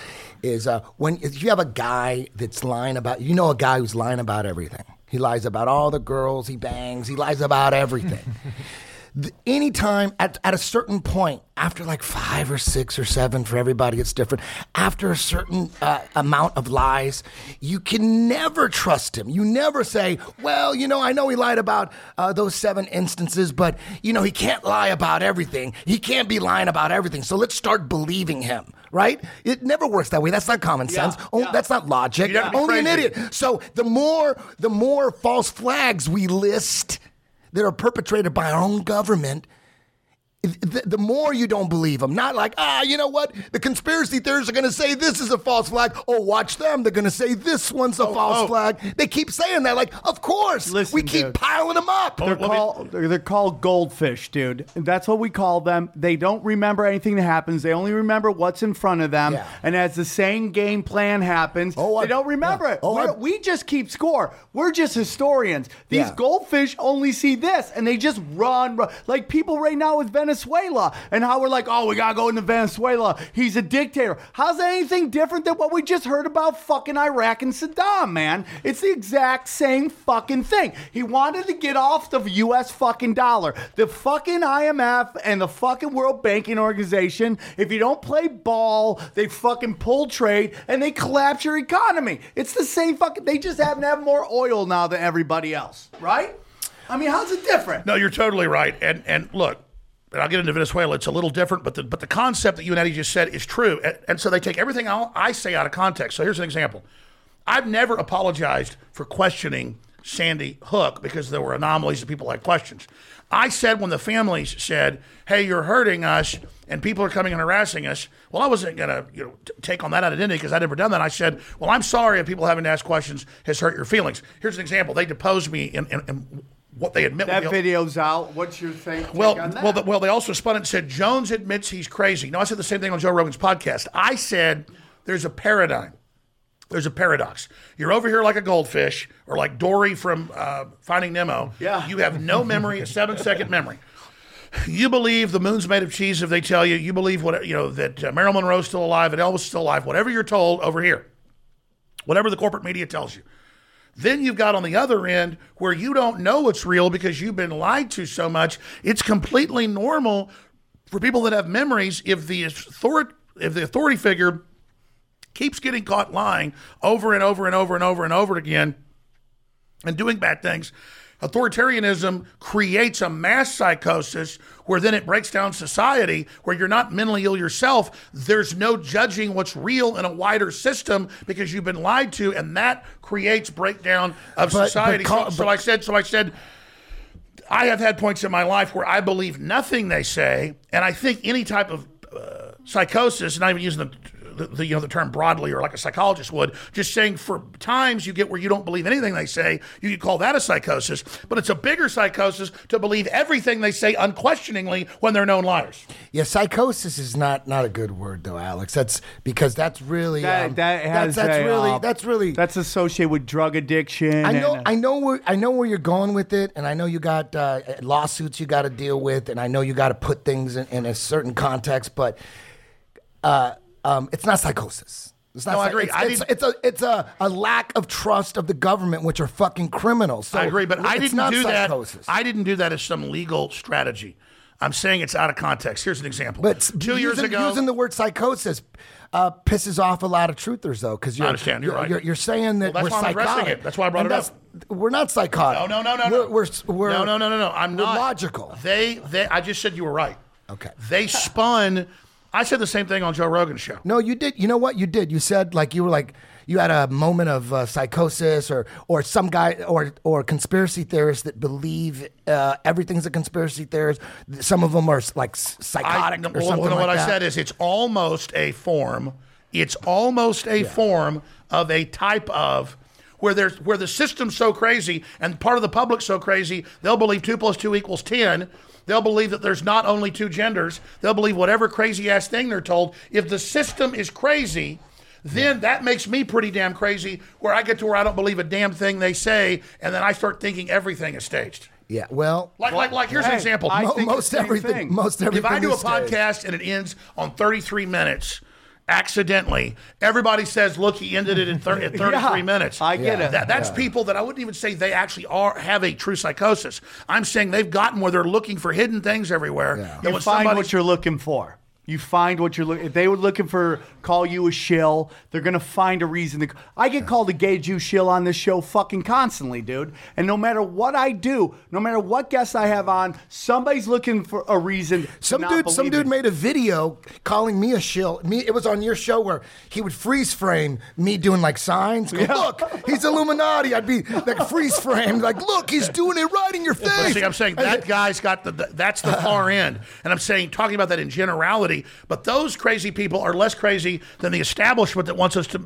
is uh, when if you have a guy that's lying about you know a guy who's lying about everything. He lies about all the girls. He bangs. He lies about everything. (laughs) Th- anytime at, at a certain point after like five or six or seven for everybody it's different. After a certain uh, amount of lies you can never trust him. You never say well you know i know he lied about uh, those seven instances but you know he can't lie about everything. He can't be lying about everything. So let's start believing him right? It never works that way. That's not common sense. Oh, yeah. that's not logic. You'd have to only an idiot. So the more the more false flags we list that are perpetrated by our own government, the, the more you don't believe them. Not like, ah, you know what? The conspiracy theorists are going to say this is a false flag. Oh, watch them. They're going to say this one's a false oh. flag. They keep saying that. Like, of course. Listen, we keep dude. piling them up. They're let me- called they're, they're called goldfish, dude. That's what we call them. They don't remember anything that happens. They only remember what's in front of them. Yeah. And as the same game plan happens, Oh, I- they don't remember yeah. it. Oh, We're- I- we just keep score. We're just historians. These Yeah. goldfish only see this, and they just run, run like people right now with Venezuela, and how we're like, oh, we gotta go into Venezuela. He's a dictator. How's that anything different than what we just heard about fucking Iraq and Saddam, man? It's the exact same fucking thing. He wanted to get off the U.S. fucking dollar. The fucking IMF and the fucking World Banking Organization, if you don't play ball, they fucking pull trade and they collapse your economy. It's the same fucking. They just happen to have more oil now than everybody else, right? I mean, how's it different? No, you're totally right. And and look, and I'll get into Venezuela. It's a little different, but the but the concept that you and Eddie just said is true, and, and so they take everything I'll, I say out of context. So here's an example: I've never apologized for questioning Sandy Hook because there were anomalies and people had questions. I said when the families said, "Hey, you're hurting us," and people are coming and harassing us. Well, I wasn't gonna you know t- take on that identity because I'd never done that. I said, "Well, I'm sorry if people having to ask questions has hurt your feelings." Here's an example: they deposed me in, in, in what they admit. That the- video's out. What's your thing? well, on that? well, the, well, they also spun it and said Jones admits he's crazy. No, I said the same thing on Joe Rogan's podcast. I said there's a paradigm. There's a paradox. You're over here like a goldfish, or like Dory from uh, Finding Nemo. Yeah. You have no memory, a seven (laughs) second memory. You believe the moon's made of cheese if they tell you. You believe what you know that uh, Marilyn Monroe's still alive and Elvis is still alive. Whatever you're told over here, whatever the corporate media tells you. Then you've got on the other end where you don't know it's real because you've been lied to so much. It's completely normal for people that have memories if the authority if the authority figure keeps getting caught lying over and over and over and over and over again and doing bad things. Authoritarianism creates a mass psychosis where then it breaks down society, where you're not mentally ill yourself. There's no judging what's real in a wider system because you've been lied to, and that creates breakdown of But- society. but so, so I said, so I said, I have had points in my life where I believe nothing they say, and I think any type of uh, psychosis, not even using the, the, the you know the term broadly or like a psychologist would, just saying for times you get where you don't believe anything they say, you could call that a psychosis, but it's a bigger psychosis to believe everything they say unquestioningly when they're known liars. Yeah, psychosis is not not a good word though, Alex. That's because that's really that, um, that has that's, that's a, really uh, that's really that's associated with drug addiction. I know, and- I know where I know where you're going with it, and I know you got uh, lawsuits you got to deal with, and I know you got to put things in, in a certain context, but uh, um, it's not psychosis. It's not. No, I agree. It's, I it's, it's a it's a, a lack of trust of the government, which are fucking criminals. So I agree, but I didn't not do psychosis. that. I didn't do that as some legal strategy. I'm saying it's out of context. Here's an example. But two using, years ago, using the word psychosis uh, pisses off a lot of truthers, though, because you're, understand. You're right. You're, you're saying that Well, we're psychotic. it. That's why I brought And it up. We're not psychotic. No, no, no, no, We're, no. we're, we're no, no, no, no, no. I'm not logical. They, they. I just said you were right. Okay. They spun. I said the same thing on Joe Rogan's show. No, you did. You know what you did? You said like you were like you had a moment of uh, psychosis, or or some guy or or conspiracy theorists that believe uh, everything's a conspiracy theorist. Some of them are like psychotic no, or well, something well, like what that. I said is it's almost a form. It's almost a form of a type of where there's where the system's so crazy and part of the public's so crazy they'll believe two plus two equals ten. They'll believe that there's not only two genders. They'll believe whatever crazy ass thing they're told. If the system is crazy, then that makes me pretty damn crazy. Where I get to where I don't believe a damn thing they say, and then I start thinking everything is staged. yeah. Well, Like, like, like. Here's an example. I mo- think most everything. thing. Most everything. If I do a is staged. podcast and it ends on 33 minutes, accidentally, everybody says, "Look, he ended it in thir- at (laughs) 33 Yeah, minutes." I get Yeah. it. That, that's people that I wouldn't even say they actually are have a true psychosis. I'm saying they've gotten where they're looking for hidden things everywhere. Yeah. that you find what you're looking for. You find what you're looking. If they were looking for call you a shill, they're gonna find a reason to. I get called a gay Jew shill on this show fucking constantly, dude. And no matter what I do, no matter what guests I have on, somebody's looking for a reason. to Some not dude, some dude it. made a video calling me a shill. Me, it was on your show where he would freeze frame me doing like signs. Go, Look, he's Illuminati. I'd be like freeze frame, like, look, he's doing it right in your But face. see, I'm saying that guy's got the, the that's the far end, and I'm saying talking about that in generality. But those crazy people are less crazy than the establishment that wants us to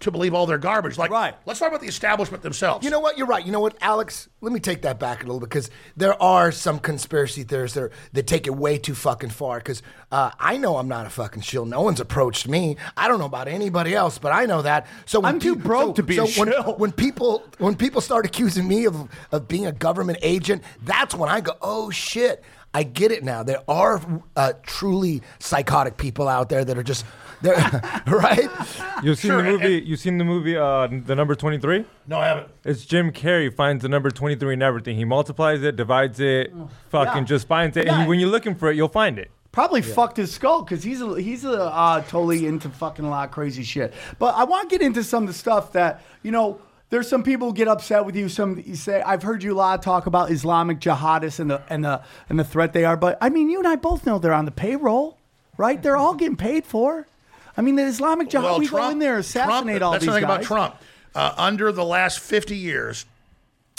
to believe all their garbage. Like, Right. let's talk about the establishment themselves. You know what? You're right. You know what, Alex? Let me take that back a little because there are some conspiracy theorists that, are, that take it way too fucking far. Because uh, I know I'm not a fucking shill. No one's approached me. I don't know about anybody else, but I know that. So when I'm too peop- broke so- to be so a when, shill. when people when people start accusing me of of being a government agent, that's when I go, oh shit. I get it now. There are uh, truly psychotic people out there that are just, they're, (laughs) right? You've seen Sure, the movie. You've seen the movie. Uh, the number twenty three. no, I haven't. It's Jim Carrey finds the number 23 in everything. He multiplies it, divides it, fucking Yeah. just finds it. Yeah. And when you're looking for it, you'll find it. Probably fucked his skull because he's a, he's a, uh, totally into fucking a lot of crazy shit. But I want to get into some of the stuff that you know. There's some people who get upset with you. Some you say I've heard you a lot talk about Islamic jihadists and the and the and the threat they are. But I mean, you and I both know they're on the payroll, right? They're all getting paid for. I mean, the Islamic jihad. we go in there, assassinate Trump, all that's these the thing guys. about Trump. Uh, under the last 50 years,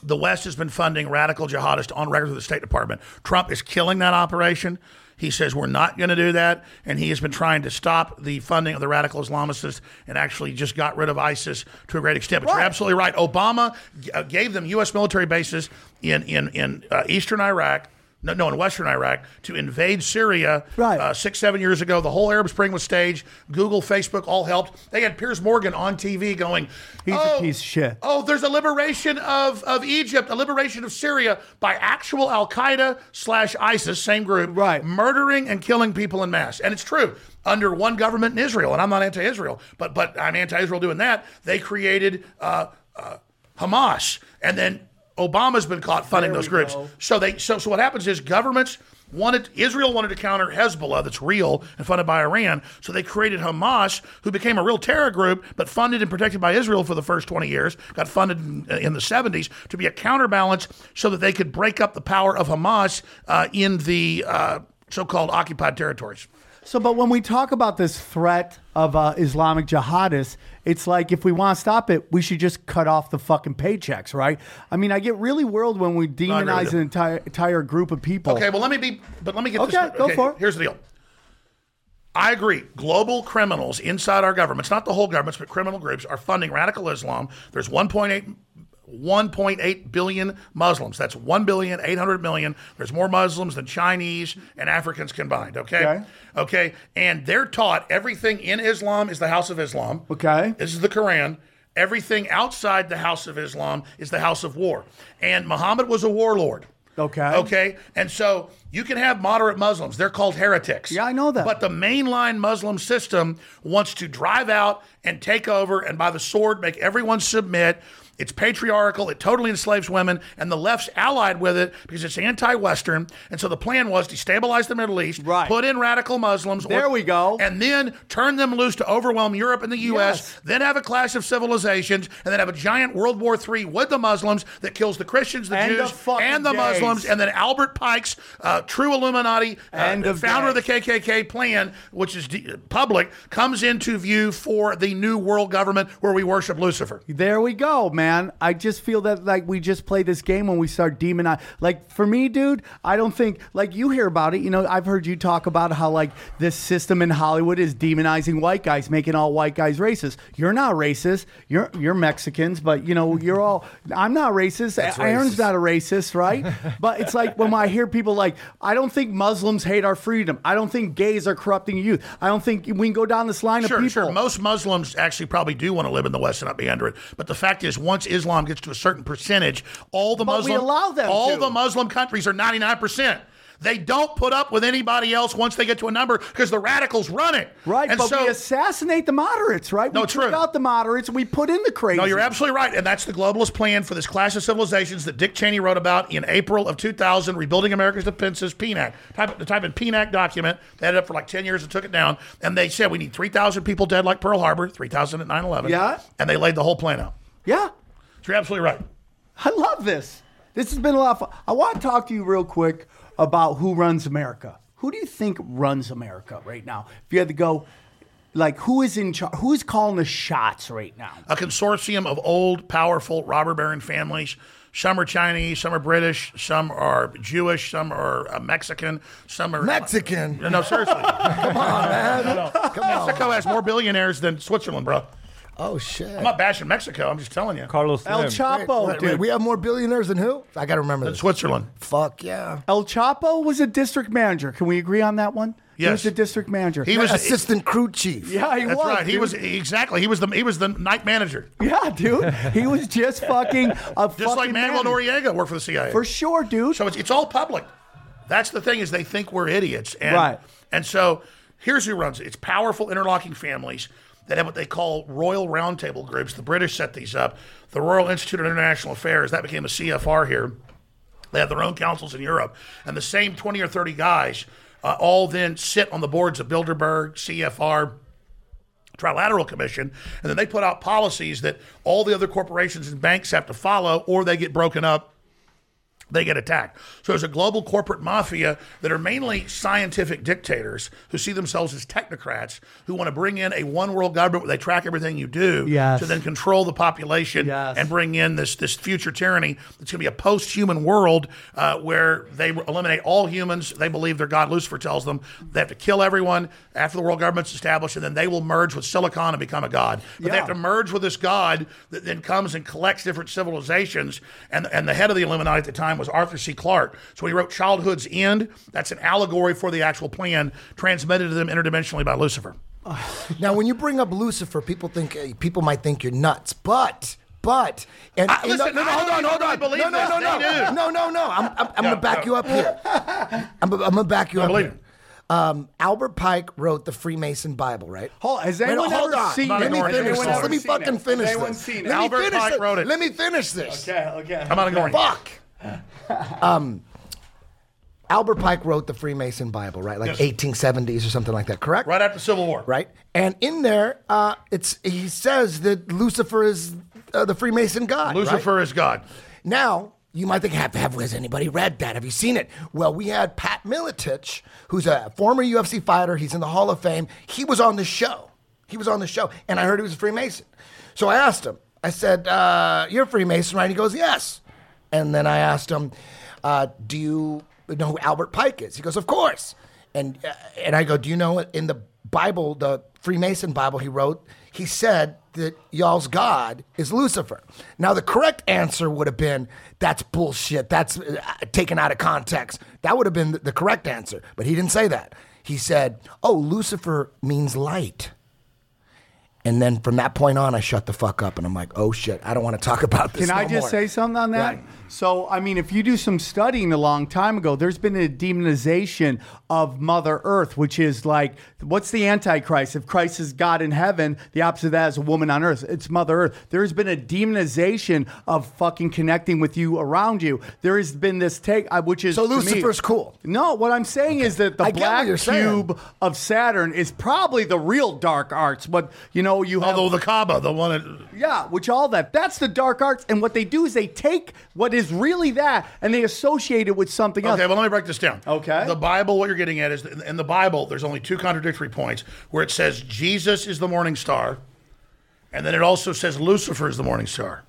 the West has been funding radical jihadists on record with the State Department. Trump is killing that operation. He says we're not going to do that, and he has been trying to stop the funding of the radical Islamists and actually just got rid of ISIS to a great extent. But you're absolutely right. Obama uh, gave them U.S. military bases in in in uh, eastern Iraq. No, no, in Western Iraq to invade Syria Right. uh, six, seven years ago. The whole Arab Spring was staged. Google, Facebook all helped. They had Piers Morgan on TV going, He's a "Oh, piece of shit." Oh, there's a liberation of, of Egypt, a liberation of Syria by actual Al Qaeda slash ISIS, same group, Right. murdering and killing people in mass. And it's true. Under one government in Israel, and I'm not anti-Israel, but but I'm anti-Israel doing that. They created uh, uh, Hamas, and then Obama's been caught funding those groups. go. So they so so what happens is governments wanted Israel wanted to counter Hezbollah that's real and funded by Iran. So they created Hamas, who became a real terror group, but funded and protected by Israel for the first 20 years. Got funded in, in the 70s to be a counterbalance, so that they could break up the power of Hamas uh, in the uh, so-called occupied territories. So, but when we talk about this threat of uh, Islamic jihadists, it's like if we want to stop it, we should just cut off the fucking paychecks, right? I mean, I get really worried when we demonize an entire entire group of people. Okay, well let me be, but let me get this. Okay, go for it. Here's the deal. I agree. Global criminals inside our governments, not the whole governments, but criminal groups, are funding radical Islam. There's 1.8 1.8 billion Muslims. That's 1 billion 800 million. There's more Muslims than Chinese and Africans combined. Okay? Okay. Okay. And they're taught everything in Islam is the house of Islam. Okay. This is the Quran. Everything outside the house of Islam is the house of war. And Muhammad was a warlord. Okay. Okay. And so you can have moderate Muslims. They're called heretics. Yeah, I know that. But the mainline Muslim system wants to drive out and take over and by the sword make everyone submit. It's patriarchal. It totally enslaves women, and the left's allied with it because it's anti-Western. And so the plan was to destabilize the Middle East, Right. put in radical Muslims. There we go. And then turn them loose to overwhelm Europe and the U.S. Yes. Then have a clash of civilizations, and then have a giant World War III with the Muslims that kills the Christians, the End Jews, fucking and the days. Muslims, and then Albert Pike's uh, true Illuminati, uh, of founder of the. KKK plan, which is de- public, comes into view for the new world government where we worship Lucifer. There we go, man. I just feel that like we just play this game when we start demonizing. Like for me, dude, I don't think like you hear about it. You know, I've heard you talk about how like this system in Hollywood is demonizing white guys, making all white guys racist. You're not racist. You're you're Mexicans, but you know you're all. I'm not racist. Aaron's racist. not a racist, right? (laughs) but it's like when I hear people like, I don't think Muslims hate our freedom. I don't think gays are corrupting youth. I don't think we can go down this line Sure, of people. sure. Most Muslims actually probably do want to live in the West and not be under it. But the fact is, once Islam gets to a certain percentage, all the But Muslim all to. the Muslim countries are ninety nine percent. They don't put up with anybody else once they get to a number because the radicals run it. Right, and but so we assassinate the moderates, right? No, we true. out the moderates, we put in the crazy. No, you're absolutely right. And that's the globalist plan for this clash of civilizations that Dick Cheney wrote about in April of 2000, Rebuilding America's Defenses, PNAC. Type, the type in PNAC document. They had it up for like 10 years and took it down. And they said we need 3,000 people dead like Pearl Harbor, 3,000 at 9 11. Yeah. And they laid the whole plan out. Yeah, you're absolutely right. I love this. This has been a lot of fun. I want to talk to you real quick about who runs America. Who do you think runs America right now? If you had to go, like, who is in charge? Who's calling the shots right now? A consortium of old, powerful robber baron families. Some are Chinese, some are British, some are Jewish, some are uh, Mexican, some are Mexican. No, no, seriously. (laughs) Come on, man. Come on. Mexico has more billionaires than Switzerland, bro. Oh shit. I'm not bashing Mexico. I'm just telling you. Carlos El Chapo, Wait, dude. wait, we have more billionaires than who? I gotta remember this. Switzerland. Fuck yeah. El Chapo was a district manager. Can we agree on that one? He Yes. was the district manager. He was assistant crew chief. yeah, he That's was. right. He dude. was exactly. He was the he was the night manager, Yeah, dude. He was just (laughs) fucking a just like fucking Manuel manager. Noriega worked for the CIA. For sure, dude. So it's, it's all public. That's the thing is they think we're idiots, and Right. and so here's who runs it. It's powerful interlocking families that have what they call royal roundtable groups. The British set these up. The Royal Institute of International Affairs that became a CFR here. They have their own councils in Europe, and the same twenty or thirty guys uh, all then sit on the boards of Bilderberg, CFR, Trilateral Commission, and then they put out policies that all the other corporations and banks have to follow, or they get broken up they get attacked. So there's a global corporate mafia that are mainly scientific dictators who see themselves as technocrats who want to bring in a one world government where they track everything you do Yes. to then control the population Yes. and bring in this this future tyranny that's going to be a post human world uh, where they eliminate all humans. They believe their God Lucifer tells them they have to kill everyone after the world government's established, and then they will merge with Silicon and become a god. But they have to merge with this god that then comes and collects different civilizations. And and the head of the Illuminati at the time was Arthur C. Clarke. So he wrote Childhood's End. That's an allegory for the actual plan transmitted to them interdimensionally by Lucifer. (sighs) Now, when you bring up Lucifer, people think people might think you're nuts, but. But and, I- and listen, no, no, hold on, hold on. believe No, no, this. no, no, no, no, no. I'm, I'm, I'm No, gonna back no. you up here. (laughs) I'm, I'm gonna back you up believe here. Um, Albert Pike wrote the Freemason Bible, right? Hold- has Wait, anyone hold ever on. seen Let it? me finish this. Let me fucking it? Finish this. Let me Albert finish Pike it. wrote it. Let me finish this. Okay, okay. I'm not ignoring you. Fuck. (laughs) um, Albert Pike wrote the Freemason Bible, right? Like Yes. 1870s or something like that, correct? Right after the Civil War. Right. And in there, uh, it's he says that Lucifer is uh, the Freemason god. right? Lucifer is God. Now, you might think, have, have has anybody read that? Have you seen it? Well, we had Pat Miletich, who's a former UFC fighter. He's in the Hall of Fame. He was on the show. He was on the show, and I heard he was a Freemason. So I asked him. I said, uh, "You're a Freemason, right?" He goes, "Yes." And then I asked him, uh, "Do you know who Albert Pike is?" He goes, "Of course." And uh, and I go, "Do you know in the Bible, the Freemason Bible he wrote, he said that y'all's God is Lucifer. Now, the correct answer would have been, that's bullshit. That's uh, taken out of context. That would have been the, the correct answer. But he didn't say that. He said, oh, Lucifer means light. And then from that point on, I shut the fuck up and I'm like, oh shit, I don't want to talk (laughs) about this. Can I just more. say something on that? Right. So, I mean, if you do some studying a long time ago, there's been a demonization of Mother Earth, which is like, what's the Antichrist? If Christ is God in heaven, the opposite of that is a woman on earth. It's Mother Earth. There's been a demonization of fucking connecting with you around you. There has been this take, uh, which is So to me- Lucifer's cool. No, what I'm saying is that the I black you're saying. cube of Saturn is probably the real dark arts. But you know, you have Although the Kaaba, the one that yeah, which all that. That's the dark arts. And what they do is they take what is really that and they associate it with something else. Okay, well, let me break this down. Okay. The Bible, what you're getting at is in the Bible, there's only two contradictory points where it says Jesus is the morning star, and then it also says Lucifer is the morning star.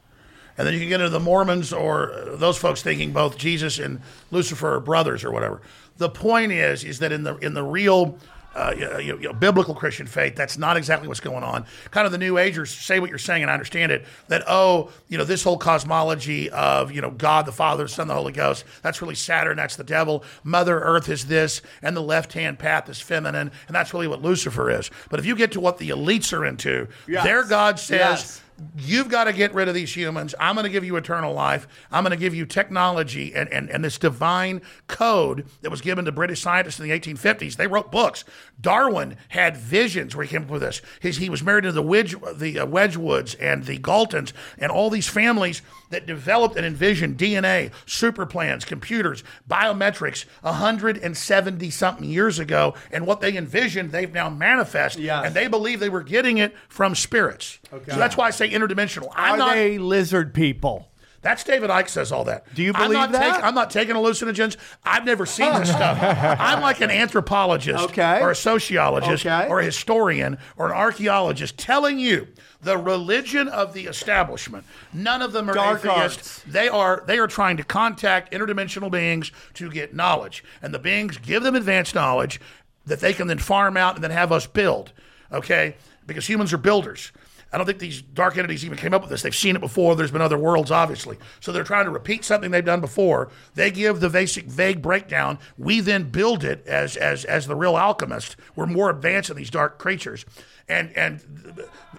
And then you can get into the Mormons or uh, those folks thinking both Jesus and Lucifer are brothers or whatever. The point is, is that in the in the real uh, you know, you know, biblical Christian faith, that's not exactly what's going on. Kind of the New Agers say what you're saying, and I understand it. That oh, you know, this whole cosmology of you know God the Father, the Son, the Holy Ghost, that's really Saturn, that's the devil. Mother Earth is this, and the left hand path is feminine, and that's really what Lucifer is. But if you get to what the elites are into, Yes. their God says. Yes. You've got to get rid of these humans. I'm going to give you eternal life. I'm going to give you technology and, and, and this divine code that was given to British scientists in the 1850s. They wrote books. Darwin had visions where he came up with this. His, he was married to the, Wedge, the uh, Wedgwoods and the Galtons and all these families that developed and envisioned DNA, super plans, computers, biometrics 170 something years ago. And what they envisioned, they've now manifest. Yes. And they believe they were getting it from spirits. Okay. So that's why I say interdimensional. I'm Are not. they lizard people? That's David Icke says all that. Do you I'm believe not that? Take, I'm not taking hallucinogens. I've never seen this stuff. (laughs) I'm like an anthropologist Okay. or a sociologist Okay. or a historian or an archaeologist telling you the religion of the establishment. None of them are Dark atheists. arts. They are they are trying to contact interdimensional beings to get knowledge, and the beings give them advanced knowledge that they can then farm out and then have us build. Okay, because humans are builders. I don't think these dark entities even came up with this. They've seen it before. There's been other worlds, obviously. So they're trying to repeat something they've done before. They give the basic vague breakdown. We then build it as as as the real alchemist. We're more advanced than these dark creatures. And and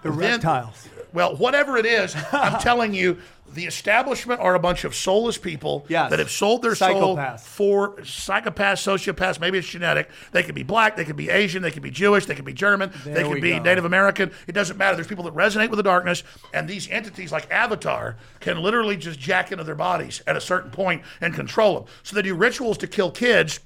The reptiles. well, whatever it is, I'm (laughs) telling you, the establishment are a bunch of soulless people Yes. that have sold their soul for psychopaths, sociopaths. Maybe it's genetic. They could be black, they could be Asian, they could be Jewish, they could be German, they could be go. Native American. It doesn't matter. There's people that resonate with the darkness, and these entities like Avatar can literally just jack into their bodies at a certain point and control them. So they do rituals to kill kids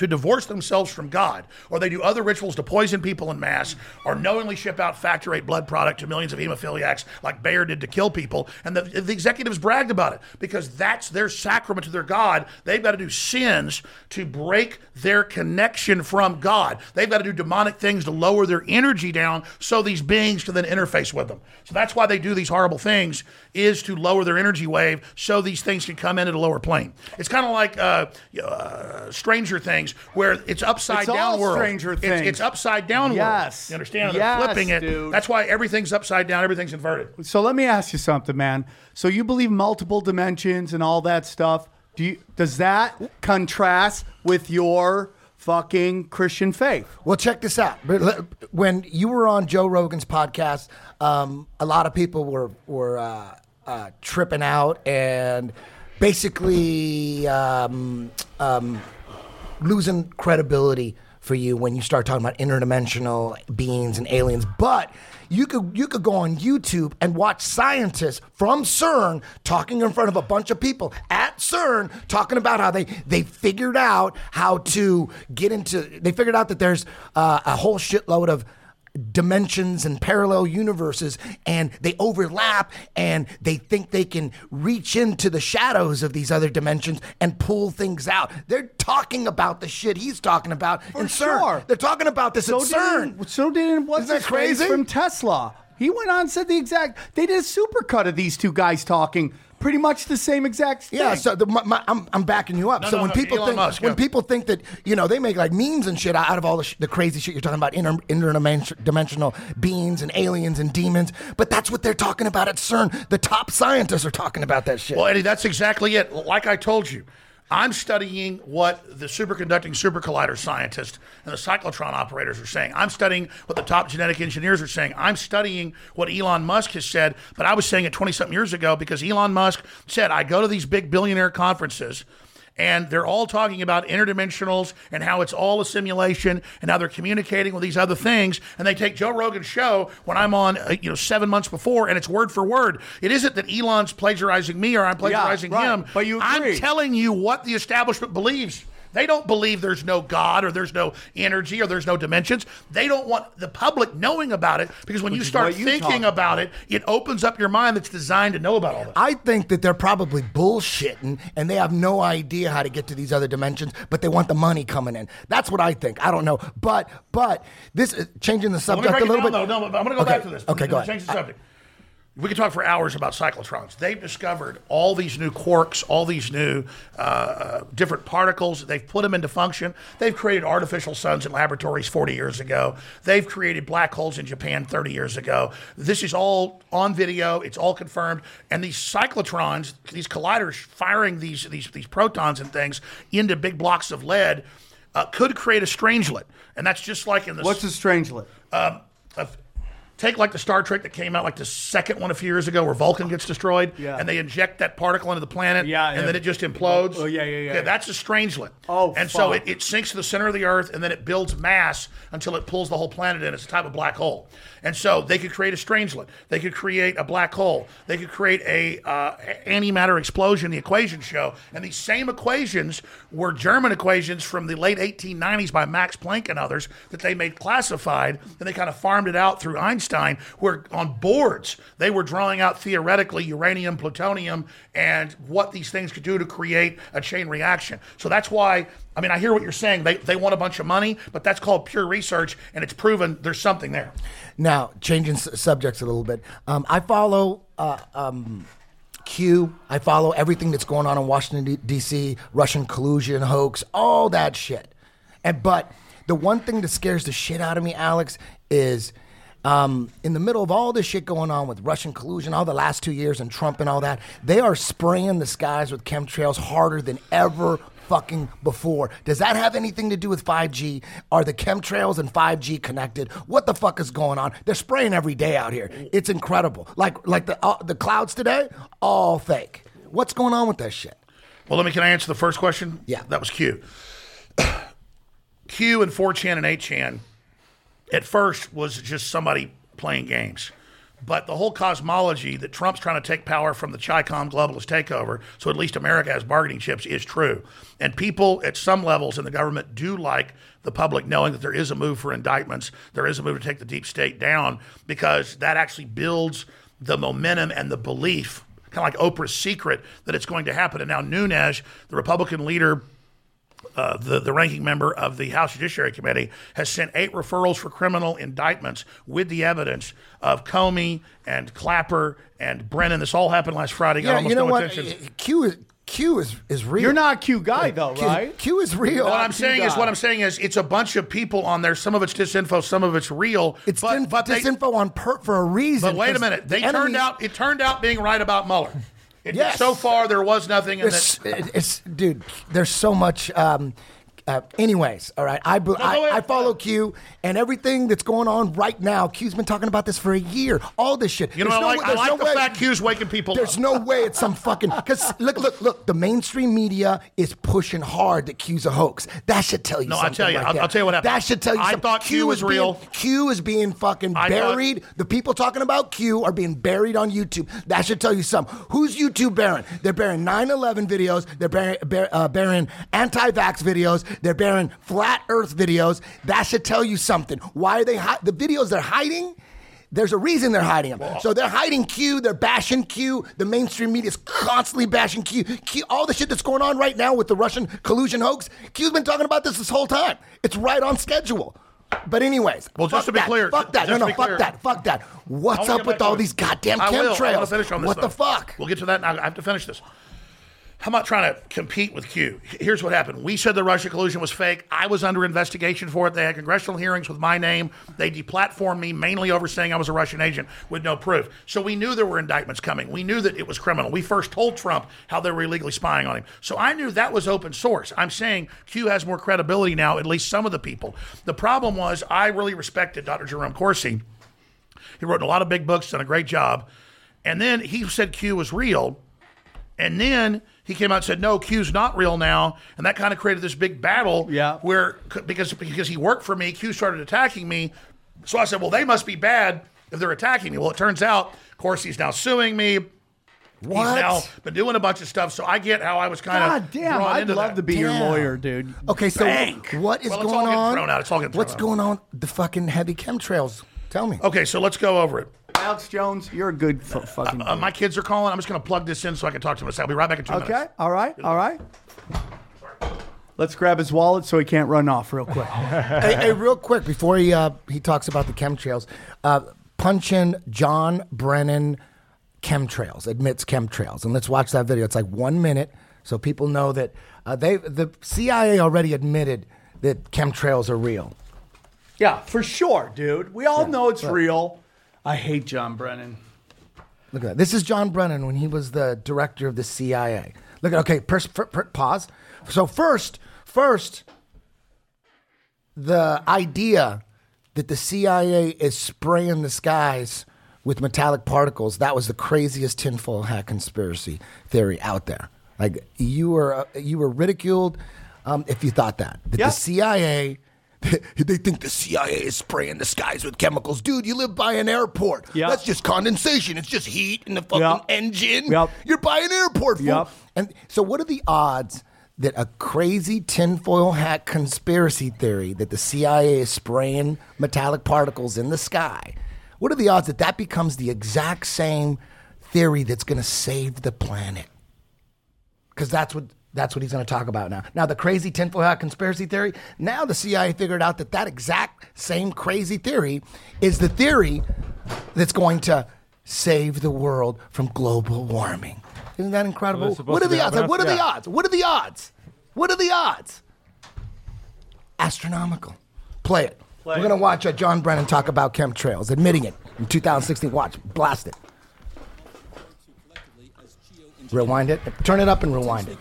to divorce themselves from God, or they do other rituals to poison people in mass, or knowingly ship out factor eight blood product to millions of hemophiliacs like Bayer did to kill people. And the, the executives bragged about it because that's their sacrament to their God. They've got to do sins to break their connection from God. They've got to do demonic things to lower their energy down so these beings can then interface with them. So that's why they do these horrible things is to lower their energy wave so these things can come in at a lower plane. It's kind of like uh, uh, Stranger Things where it's upside It's down all world. Stranger It's- Things. It's, upside down Yes. world. You understand? Yes, They're flipping it. dude. That's why everything's upside down, everything's inverted. So let me ask you something, man. So you believe multiple dimensions and all that stuff? Do you, does that contrast with your fucking Christian faith? Well, check this out. When you were on Joe Rogan's podcast, um, a lot of people were were uh, uh, tripping out and basically um, um, losing credibility for you when you start talking about interdimensional beings and aliens. But you could you could go on YouTube and watch scientists from CERN talking in front of a bunch of people at CERN talking about how they they figured out how to get into they figured out that there's uh, a whole shitload of dimensions and parallel universes and they overlap and they think they can reach into the shadows of these other dimensions and pull things out. They're talking about the shit he's talking about in CERN. sure. They're talking about this So at CERN. did so did what's Isn't that crazy? from Tesla? He went on and said the exact. They did a supercut of these two guys talking pretty much the same exact thing. Yeah, so the, my, my, I'm, I'm backing you up. No, so no, when no, people Elon think Musk, when yeah. people think that you know they make like memes and shit out of all the, sh- the crazy shit you're talking about inter- interdimensional beings and aliens and demons, but that's what they're talking about at CERN. The top scientists are talking about that shit. Well, Eddie, that's exactly it. Like I told you, I'm studying what the superconducting super collider scientists and the cyclotron operators are saying. I'm studying what the top genetic engineers are saying. I'm studying what Elon Musk has said, but I was saying it 20 something years ago because Elon Musk said, I go to these big billionaire conferences and they're all talking about interdimensionals and how it's all a simulation and how they're communicating with these other things. And they take Joe Rogan's show when I'm on, uh, you know, seven months before, and it's word for word. It isn't that Elon's plagiarizing me or I'm plagiarizing right. him. But you I'm telling you what the establishment believes. They don't believe there's no God or there's no energy or there's no dimensions. They don't want the public knowing about it because when you start you thinking talk about it, it opens up your mind that's designed to know about all that. I think that they're probably bullshitting and they have no idea how to get to these other dimensions, but they want the money coming in. That's what I think. I don't know, but but this is changing the subject break a little down, bit. though. No, I'm going to go Okay, back to this. okay, go ahead. Change the subject. We could talk for hours about cyclotrons. They've discovered all these new quarks, all these new uh, uh, different particles. They've put them into function. They've created artificial suns in laboratories 40 years ago. They've created black holes in Japan 30 years ago. This is all on video. It's all confirmed. And these cyclotrons, these colliders firing these these these protons and things into big blocks of lead, uh, could create a strangelet. And that's just like in the What's a strangelet? uh, take like the Star Trek that came out like the second one a few years ago where Vulcan gets destroyed Yeah. and they inject that particle into the planet Yeah, and yeah. then it just implodes. Oh, yeah, yeah, yeah. Yeah, that's a strangelet. Oh, And so it, it sinks to the center of the earth and then it builds mass until it pulls the whole planet in. It's a type of black hole. And so they could create a strangelet. They could create a black hole. They could create a uh, antimatter explosion, the equations show. And these same equations were German equations from the late 1890s by Max Planck and others that they made classified. And they kind of farmed it out through Einstein, where on boards they were drawing out theoretically uranium, plutonium, and what these things could do to create a chain reaction. So that's why. I mean, I hear what you're saying. They, they want a bunch of money, but that's called pure research, and it's proven there's something there. Now, changing s- subjects a little bit. Um, I follow uh, um, Q. I follow everything that's going on in Washington D.C. Russian collusion, hoax, all that shit. And but the one thing that scares the shit out of me, Alex, is um, in the middle of all this shit going on with Russian collusion, all the last two years, and Trump and all that, they are spraying the skies with chemtrails harder than ever fucking before. Does that have anything to do with 5G? Are the chemtrails and 5G connected? What the fuck is going on? They're spraying every day out here. It's incredible. Like like the uh, the clouds today, all fake. What's going on with that shit? Well, let me. Can I answer the first question? Yeah. that was Q. (coughs) Q and 4chan and 8chan at first was just somebody playing games. But the whole cosmology that Trump's trying to take power from the Chi-Com globalist takeover, so at least America has bargaining chips, is true. And people at some levels in the government do like the public knowing that there is a move for indictments, there is a move to take the deep state down, because that actually builds the momentum and the belief, kind of like Oprah's secret, that it's going to happen. And now Nunes, the Republican leader, uh, the, the ranking member of the House Judiciary Committee, has sent eight referrals for criminal indictments with the evidence of Comey and Clapper and Brennan. This all happened last Friday. Got Yeah, almost you know no what? attention. Q is Q is is real. You're not a Q guy though, Q, right? Q is real. What I'm Q saying is, what I'm saying is, it's a bunch of people on there. Some of it's disinfo, some of it's real. It's but, din- but they, disinfo on per, for a reason. But wait a minute. the They turned enemy- out. It turned out being right about Mueller. It, Yes. So far, there was nothing. That, it's dude. There's so much. Um, uh, anyways, all right. I, be- I. I follow Q and everything that's going on right now. Q's been talking about this for a year. All this shit. you know, There's I no like, way- I there's like no the way- fact Q's waking people There's up. no way it's some fucking because look, look, look. The mainstream media is pushing hard that Q's a hoax. That should tell you. No, I'll something tell you. right I'll- I'll tell you what happened. That should tell you. I something. thought Q was is being- real. Q is being fucking I thought- buried. the people talking about Q are being buried on YouTube. That should tell you something. Who's YouTube burying? They're burying 9/11 videos. They're burying, bur- uh, burying anti-vax videos. They're burying flat Earth videos. That should tell you something. Why are they hi- the videos they're hiding? There's a reason they're hiding them. so they're hiding Q. They're bashing Q. The mainstream media is constantly bashing Q. Q. All the shit that's going on right now with the Russian collusion hoax. Q's been talking about this this whole time. It's right on schedule. But anyways, Well, just to be that. clear- fuck that. No, no, fuck clear- that. Fuck that. What's up with all it. these goddamn I will. I want chemtrails? finish on this. what the fuck? We'll get to that. Now. I have to finish this. I'm not trying to compete with Q. Here's what happened. We said the Russia collusion was fake. I was under investigation for it. They had congressional hearings with my name. They deplatformed me mainly over saying I was a Russian agent with no proof. So we knew there were indictments coming. We knew that it was criminal. We first told Trump how they were illegally spying on him. So I knew that was open source. I'm saying Q has more credibility now, at least some of the people. The problem was I really respected Dr. Jerome Corsi. He wrote a lot of big books, done a great job. And then he said Q was real. And then he came out and said, "No, Q's not real now," and that kind of created this big battle. Yeah. Where because because he worked for me, Q started attacking me. So I said, "Well, they must be bad if they're attacking me." Well, it turns out, of course, he's now suing me. What? He's now been doing a bunch of stuff. So I get how I was kind God of damn, I'd into love that. to be your lawyer, dude. Okay, so Bank. what is Well, it's going all getting on? thrown out. It's all getting What's thrown going on? The fucking heavy chemtrails. Tell me. Okay, so let's go over it. Alex Jones, you're a good fu- fucking. Uh, my kids are calling. I'm just going to plug this in so I can talk to them. I'll be right back in two okay, minutes. all right, all right. Let's grab his wallet so he can't run off real quick. (laughs) hey, hey, real quick before he uh, he talks about the chemtrails, uh, punch in John Brennan chemtrails admits chemtrails, and let's watch that video. It's like one minute, so people know that uh, they the CIA already admitted that chemtrails are real. Yeah, for sure, dude. We all know it's real. I hate John Brennan. Look at that. This is John Brennan when he was the director of the CIA. Look at okay. Pers- per- per- pause. So first, first, the idea that the CIA is spraying the skies with metallic particles that was the craziest tinfoil hat conspiracy theory out there. Like you were uh, you were ridiculed um, if you thought that that the CIA. (laughs) They think the CIA is spraying the skies with chemicals. Dude, you live by an airport. Yeah. That's just condensation. It's just heat in the fucking Yep. engine. Yep. You're by an airport. Fool. Yep. And so, what are the odds that a crazy tinfoil hat conspiracy theory that the CIA is spraying metallic particles in the sky? What are the odds that that becomes the exact same theory that's going to save the planet? Because that's what that's what he's going to talk about now. Now, the crazy tinfoil hat conspiracy theory. Now, the CIA figured out that that exact same crazy theory is the theory that's going to save the world from global warming. Isn't that incredible? Well, What are the odds? happening What are the odds? What are the odds? What are the odds? Astronomical. Play it. We're going to watch uh, John Brennan talk about chemtrails, admitting it in 2016. Watch, blast it. Rewind it. Turn it up and rewind it.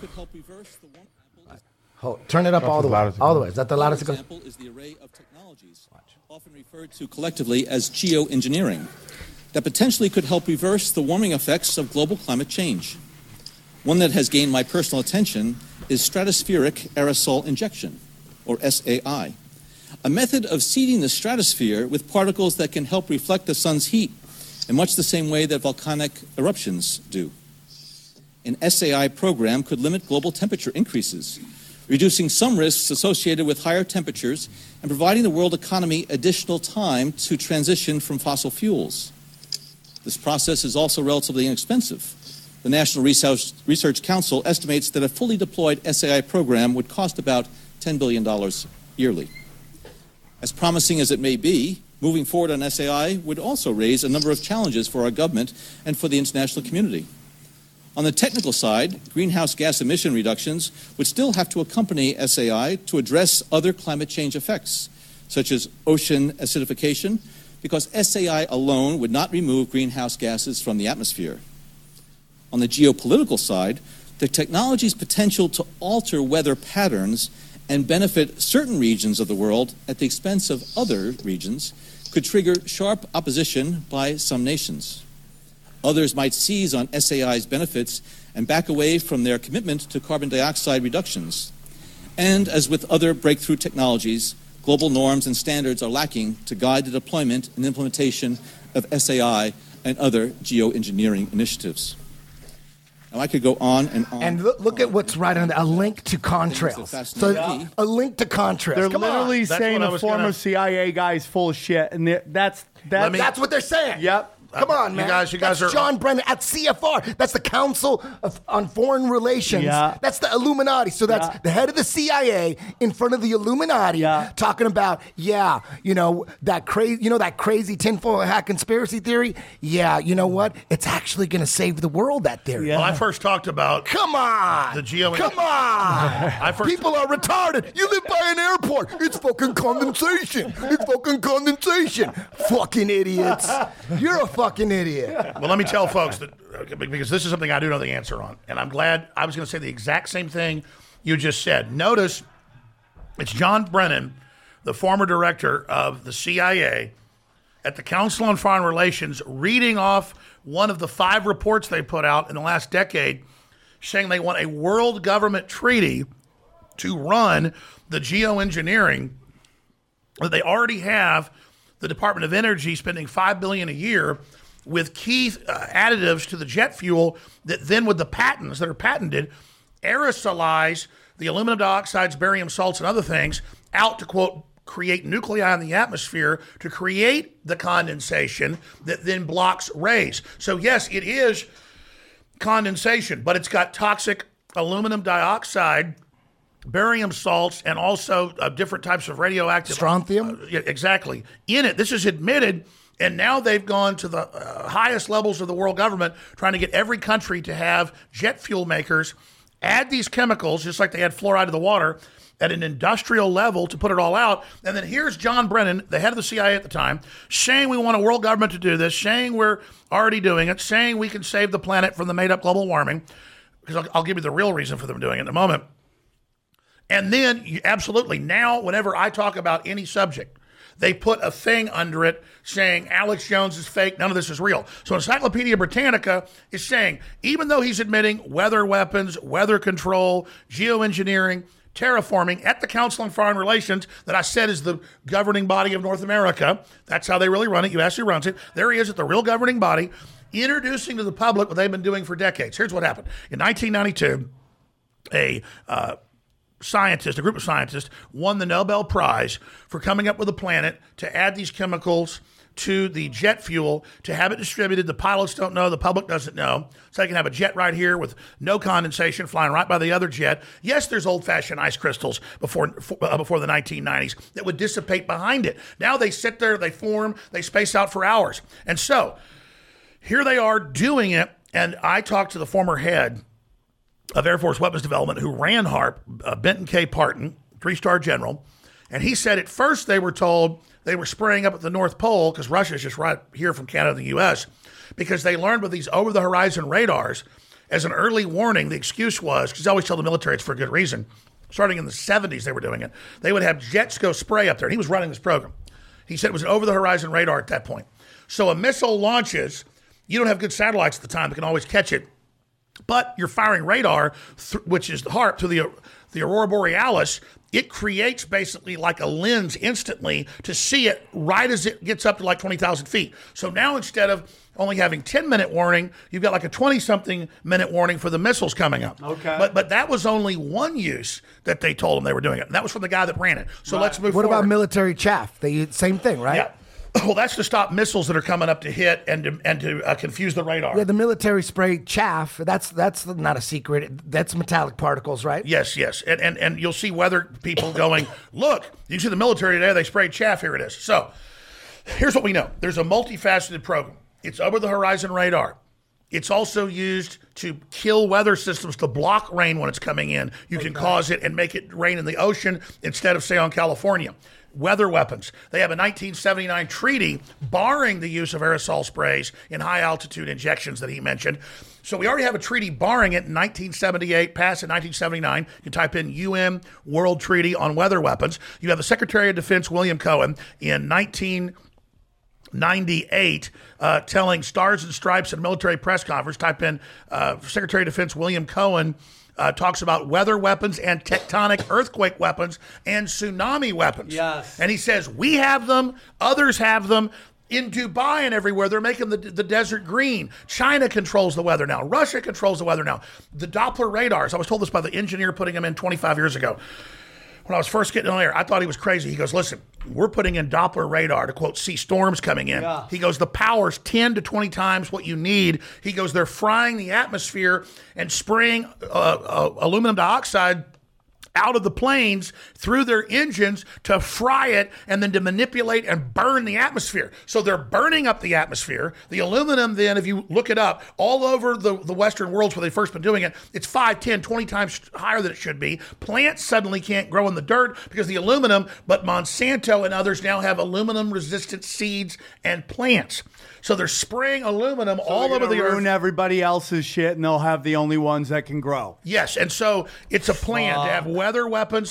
Hold, turn it up all as the way. loud as All the way. Is that the loudest it goes? example is the array of technologies, often referred to collectively as geoengineering, that potentially could help reverse the warming effects of global climate change. One that has gained my personal attention is stratospheric aerosol injection, or SAI, a method of seeding the stratosphere with particles that can help reflect the sun's heat in much the same way that volcanic eruptions do. An SAI program could limit global temperature increases, reducing some risks associated with higher temperatures and providing the world economy additional time to transition from fossil fuels. This process is also relatively inexpensive. The National Research, Council estimates that a fully deployed SAI program would cost about $10 billion yearly. As promising as it may be, moving forward on SAI would also raise a number of challenges for our government and for the international community. On the technical side, greenhouse gas emission reductions would still have to accompany SAI to address other climate change effects, such as ocean acidification, because SAI alone would not remove greenhouse gases from the atmosphere. On the geopolitical side, the technology's potential to alter weather patterns and benefit certain regions of the world at the expense of other regions could trigger sharp opposition by some nations. Others might seize on SAI's benefits and back away from their commitment to carbon dioxide reductions. And as with other breakthrough technologies, global norms and standards are lacking to guide the deployment and implementation of SAI and other geoengineering initiatives. Now, I could go on and on. And look, look at what's right on there, a link to contrails. So me. a link to contrails. They're Come literally on. Saying what I a was former gonna- CIA guy is full of shit, and that's that's me- That's what they're saying. Yep. Come uh, on, man. You guys- you guys That's are- John Brennan at CFR. That's the Council of, on Foreign Relations. Yeah. That's the Illuminati. So that's Yeah. the head of the CIA in front of the Illuminati Yeah. talking about, yeah, you know, that crazy, you know, that crazy tinfoil hat conspiracy theory. Yeah, you know what? It's actually going to save the world. That theory. Well, I first talked about Come on. The geo- Come on. (laughs) I first- People are retarded. You live by an airport. It's fucking condensation. It's fucking condensation. Fucking idiots. You're a fucking idiot. Well, let me tell folks that because this is something I do know the answer on, and I'm glad I was going to say the exact same thing you just said. Notice it's John Brennan, the former director of the CIA, at the Council on Foreign Relations, reading off one of the five reports they put out in the last decade, saying they want a world government treaty to run the geoengineering that they already have the Department of Energy spending five billion a year with key uh, additives to the jet fuel that then with the patents that are patented aerosolize the aluminum dioxides, barium salts, and other things out to quote create nuclei in the atmosphere to create the condensation that then blocks rays. So yes, it is condensation, but it's got toxic aluminum dioxide barium salts and also uh, different types of radioactive Strontium? Uh, yeah, exactly. In it, this is admitted, and now they've gone to the uh, highest levels of the world government, trying to get every country to have jet fuel makers add these chemicals, just like they add fluoride to the water, at an industrial level to put it all out. And then here's John Brennan, the head of the CIA at the time, saying we want a world government to do this, saying we're already doing it, saying we can save the planet from the made up global warming. Because I'll, I'll give you the real reason for them doing it in a moment. And then, absolutely, now, whenever I talk about any subject, they put a thing under it saying Alex Jones is fake, none of this is real. So Encyclopedia Britannica is saying, even though he's admitting weather weapons, weather control, geoengineering, terraforming at the Council on Foreign Relations, that I said is the governing body of North America, that's how they really run it. You ask who runs it. There he is at the real governing body, introducing to the public what they've been doing for decades. Here's what happened. In 1992, a uh, scientist, a group of scientists, won the Nobel Prize for coming up with a planet to add these chemicals to the jet fuel to have it distributed. The pilots don't know, the public doesn't know. So they can have a jet right here with no condensation flying right by the other jet. Yes, there's old fashioned ice crystals before, uh, before the 1990s that would dissipate behind it. Now they sit there, they form, they space out for hours. And so here they are doing it. And I talked to the former head of Air Force Weapons Development who ran HAARP, uh, Benton K. Parton, three star general. And he said at first they were told they were spraying up at the North Pole because Russia's just right here from Canada and the U.S. because they learned with these over the horizon radars as an early warning. The excuse was because I always tell the military it's for a good reason. Starting in the 70s, they were doing it. They would have jets go spray up there. And he was running this program. He said it was an over the horizon radar at that point. So a missile launches. You don't have good satellites at the time that can always catch it but you're firing radar, th- which is the HAARP, to the the aurora borealis. It creates basically like a lens instantly to see it right as it gets up to like twenty thousand feet. So now instead of only having 10 minute warning, you've got like a 20 something minute warning for the missiles coming up. Okay. But but that was only one use that they told them they were doing it. And that was from the guy that ran it. So let's move What forward. about military chaff? They same thing, right? Yeah. (coughs) Well, that's to stop missiles that are coming up to hit and to, and to uh, confuse the radar. Yeah, the military spray chaff. That's that's not a secret. That's metallic particles, right? Yes, yes. And, and and you'll see weather people going, (coughs) look, you see the military today, they sprayed chaff, here it is. So here's what we know. There's a multifaceted program. It's over the horizon radar. It's also used to kill weather systems to block rain when it's coming in. You can cause it and make it rain in the ocean instead of say on California. Weather weapons. They have a 1979 treaty barring the use of aerosol sprays in high altitude injections that he mentioned. So we already have a treaty barring it in 1978, passed in 1979. You can type in UN World Treaty on Weather Weapons. You have the Secretary of Defense William Cohen in 19. 98 uh, telling Stars and Stripes at a military press conference. Type in uh, Secretary of Defense William Cohen. Uh, talks about weather weapons and tectonic earthquake weapons and tsunami weapons. Yes. And he says, We have them, others have them. In Dubai and everywhere, they're making the, the desert green. China controls the weather now. Russia controls the weather now. The Doppler radars, I was told this by the engineer putting them in 25 years ago when I was first getting on air, I thought he was crazy. He goes, "Listen, we're putting in Doppler radar to quote see storms coming in." Yeah. He goes, "The power's 10 to 20 times what you need." He goes, "They're frying the atmosphere and spraying uh, uh, aluminum dioxide." Out of the planes through their engines to fry it and then to manipulate and burn the atmosphere. So they're burning up the atmosphere. The aluminum, then, if you look it up, all over the, the Western worlds where they've first been doing it, it's 5, 10, 20 times higher than it should be. Plants suddenly can't grow in the dirt because the aluminum, but Monsanto and others now have aluminum resistant seeds and plants. So they're spraying aluminum all over the earth. ruin everybody else's shit, and they'll have the only ones that can grow. Yes, and so it's a plan to have weather weapons.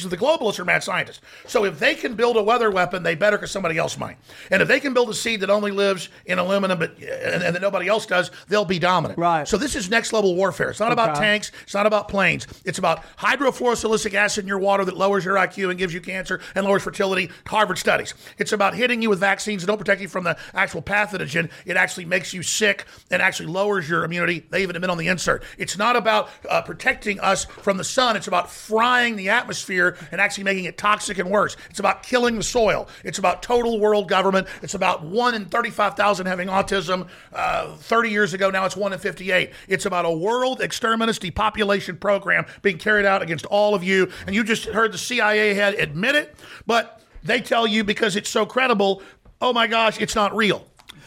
So the globalists are mad scientists. So if they can build a weather weapon, they better because somebody else might. And if they can build a seed that only lives in aluminum, but and, and that nobody else does, they'll be dominant. Right. So this is next level warfare. It's not about tanks. It's not about planes. It's about hydrofluorosilicic acid in your water that lowers your IQ and gives you cancer and lowers fertility. Harvard studies. It's about hitting you with vaccines that don't protect you from the actual pathogen. It actually makes you sick and actually lowers your immunity. They even admit on the insert. It's not about uh, protecting us from the sun. It's about frying the atmosphere and actually making it toxic and worse. It's about killing the soil. It's about total world government. It's about one in 35,000 having autism. Uh, 30 years ago, now it's one in 58. It's about a world exterminus depopulation program being carried out against all of you. And you just heard the CIA head admit it, but they tell you because it's so credible, oh my gosh, it's not real.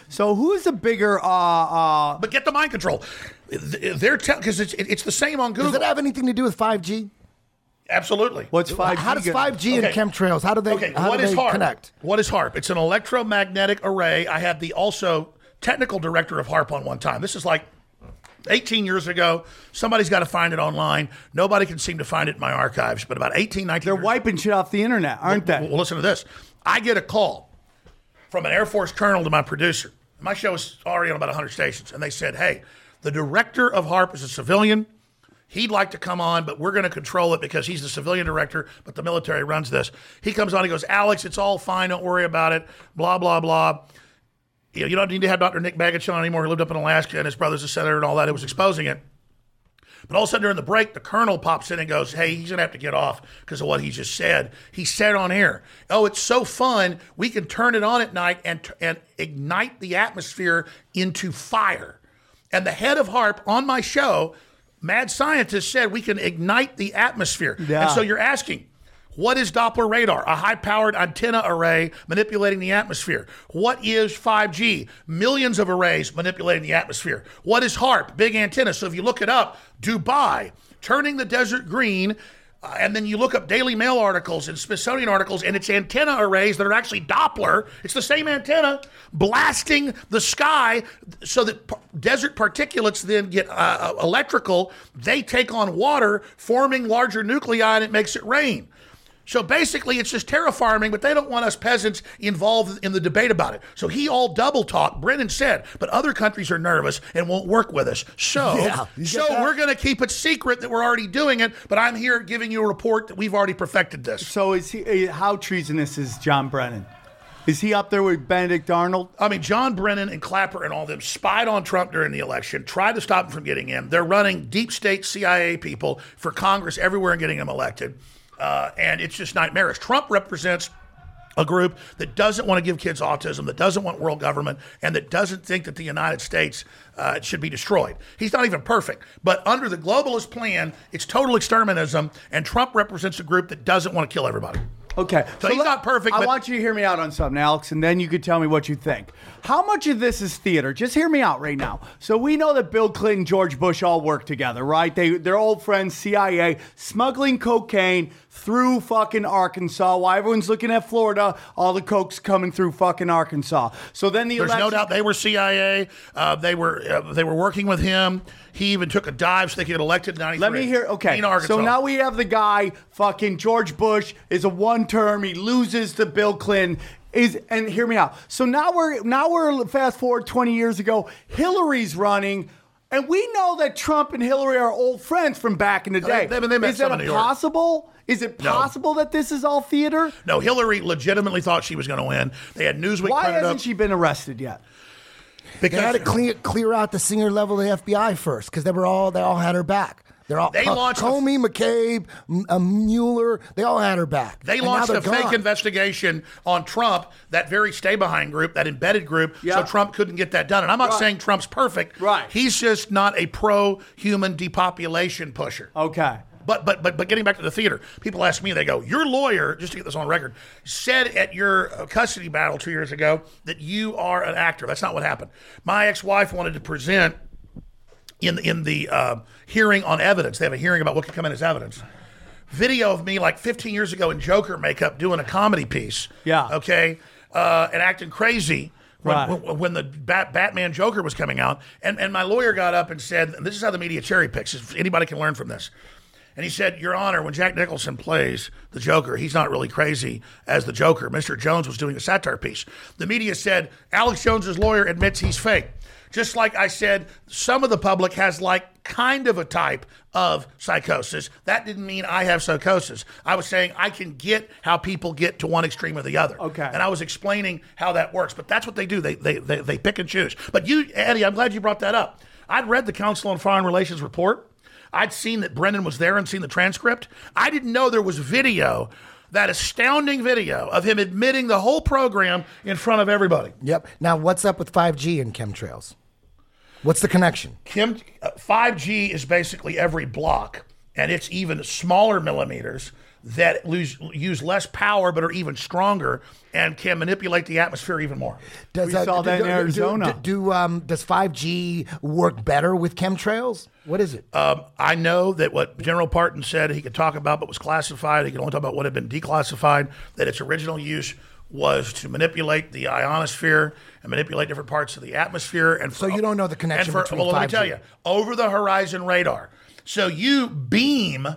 So who's the bigger? Uh, uh, But get the mind control. They're telling because it's it's the same on Google. Does it have anything to do with 5G? Absolutely. what's five? How does 5G Okay. and chemtrails? How do they? Okay, how what do is they HAARP? connect? What is HAARP? It's an electromagnetic array. I had the also technical director of HAARP on one time. This is like 18 years ago. Somebody's got to find it online. Nobody can seem to find it in my archives, but about 18, 19 They're years wiping shit off the internet, aren't well, they? well, listen to this. I get a call from an Air Force colonel to my producer. My show is already on about 100 stations, and they said, "Hey, the director of HAARP is a civilian. He'd like to come on, but we're going to control it because he's the civilian director, but the military runs this." He comes on, he goes, "Alex, it's all fine. Don't worry about it. Blah blah blah." You, know, you don't need to have Dr. Nick Begich on anymore. He lived up in Alaska, and his brother's a senator, and all that. It was exposing it. But all of a sudden during the break, the colonel pops in and goes, Hey, he's going to have to get off because of what he just said. He said on air, Oh, it's so fun. We can turn it on at night and, and ignite the atmosphere into fire. And the head of HAARP on my show, Mad Scientist, said we can ignite the atmosphere. Yeah. And so you're asking, what is Doppler radar? A high powered antenna array manipulating the atmosphere. What is 5G? Millions of arrays manipulating the atmosphere. What is HAARP? Big antenna. So if you look it up, Dubai, turning the desert green. uh, and then you look up Daily Mail articles and Smithsonian articles, and it's antenna arrays that are actually Doppler. It's the same antenna blasting the sky so that p- desert particulates then get uh, uh, electrical. They take on water, forming larger nuclei, and it makes it rain. So basically, it's just terraforming, but they don't want us peasants involved in the debate about it. So he all double talk. Brennan said, but other countries are nervous and won't work with us. So, (laughs) Yeah, so we're going to keep it secret that we're already doing it. But I'm here giving you a report that we've already perfected this. So is he? uh, How treasonous is John Brennan? Is he up there with Benedict Arnold? I mean, John Brennan and Clapper and all them spied on Trump during the election, tried to stop him from getting in. They're running deep state CIA people for Congress everywhere and getting him elected. Uh, and it's just nightmarish. Trump represents a group that doesn't want to give kids autism, that doesn't want world government, and that doesn't think that the United States uh, should be destroyed. He's not even perfect. But under the globalist plan, it's total exterminism, and Trump represents a group that doesn't want to kill everybody. Okay. So he's not perfect, I but- want you to hear me out on something, Alex, and then you could tell me what you think. How much of this is theater? Just hear me out right now. So we know that Bill Clinton, George Bush all work together, right? They they're old friends, CIA, smuggling cocaine through fucking Arkansas. While everyone's looking at Florida, all the coke's coming through fucking Arkansas. So then the There's no doubt they were CIA. Uh, they were uh, they were working with him. He even took a dive so they could get elected in '93. Let me hear. Okay. in Arkansas. So now we have the guy, fucking George Bush, is a one term. He loses to Bill Clinton. Is and hear me out. So now we're now we're fast forward 20 years ago. Hillary's running. And we know that Trump and Hillary are old friends from back in the uh, day. they- they met is that it in New possible? Is it No. possible that this is all theater? No, Hillary legitimately thought she was going to win. They had Newsweek Why printed hasn't up she been arrested yet? They because had to clear clear out the senior level of the FBI first because they were all they all had her back. They're all They Co- launched a- Comey, McCabe, M- uh, Mueller. They all had her back. They And launched a fake investigation on Trump, that very stay behind group, that embedded group, Yeah. so Trump couldn't get that done. And I'm not Right. saying Trump's perfect. Right. He's just not a pro human depopulation pusher. Okay. But but but but getting back to the theater, people ask me. They go, "Your lawyer, just to get this on record, said at your uh, custody battle two years ago that you are an actor." That's not what happened. My ex-wife wanted to present in in the uh, hearing on evidence. They have a hearing about what could come in as evidence. Video of me like 15 years ago in Joker makeup doing a comedy piece. Yeah. Okay. Uh, and acting crazy. When, Right. when, when the Bat, Batman Joker was coming out, and, and my lawyer got up and said, and this is how the media cherry picks. If anybody can learn from this. And he said, Your Honor, when Jack Nicholson plays the Joker, he's not really crazy as the Joker. Mr. Jones was doing a satire piece. The media said, Alex Jones's lawyer admits he's fake. Just like I said, some of the public has like kind of a type of psychosis. That didn't mean I have psychosis. I was saying I can get how people get to one extreme or the other. Okay. And I was explaining how that works. But that's what they do. They they they, they pick and choose. But you, Eddie, I'm glad you brought that up. I'd read the Council on Foreign Relations report. I'd seen that Brennan was there and seen the transcript. I didn't know there was video, that astounding video of him admitting the whole program in front of everybody. Yep. Now, what's up with 5G and chemtrails? What's the connection? Uh, 5G is basically every block, and it's even smaller millimeters that lose, use less power but are even stronger and can manipulate the atmosphere even more. Does, We saw that in Arizona. Do, do, um, does 5G work better with chemtrails? What is it? Um, I know that what General Parton said he could talk about but was classified, he could only talk about what had been declassified, that its original use was to manipulate the ionosphere and manipulate different parts of the atmosphere. And So you don't know the connection and for, between well, let me 5G. tell you, over the horizon radar. So you beam,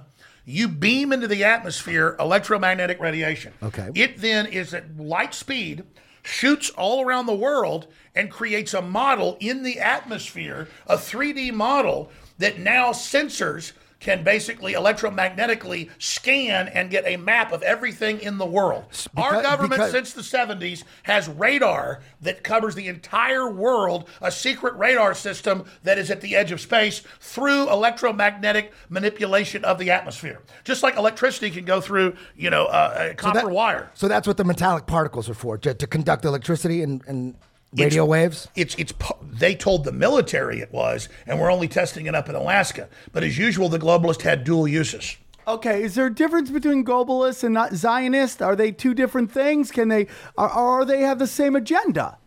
you beam into the atmosphere electromagnetic radiation. Okay. It then is at light speed, shoots all around the world, and creates a model in the atmosphere, a 3D model that now sensors can basically electromagnetically scan and get a map of everything in the world. Our government, because- since the 70s, has radar that covers the entire world, a secret radar system that is at the edge of space through electromagnetic manipulation of the atmosphere. Just like electricity can go through, you know, uh, a copper that- wire. So that's what the metallic particles are for, to, to conduct electricity and, and It's- radio waves? It's it's they told the military it was, and we're only testing it up in Alaska. But as usual, the globalist had dual uses. Okay, is there a difference between globalists and not Zionist? Are they two different things? Can they, or, are they have the same agenda?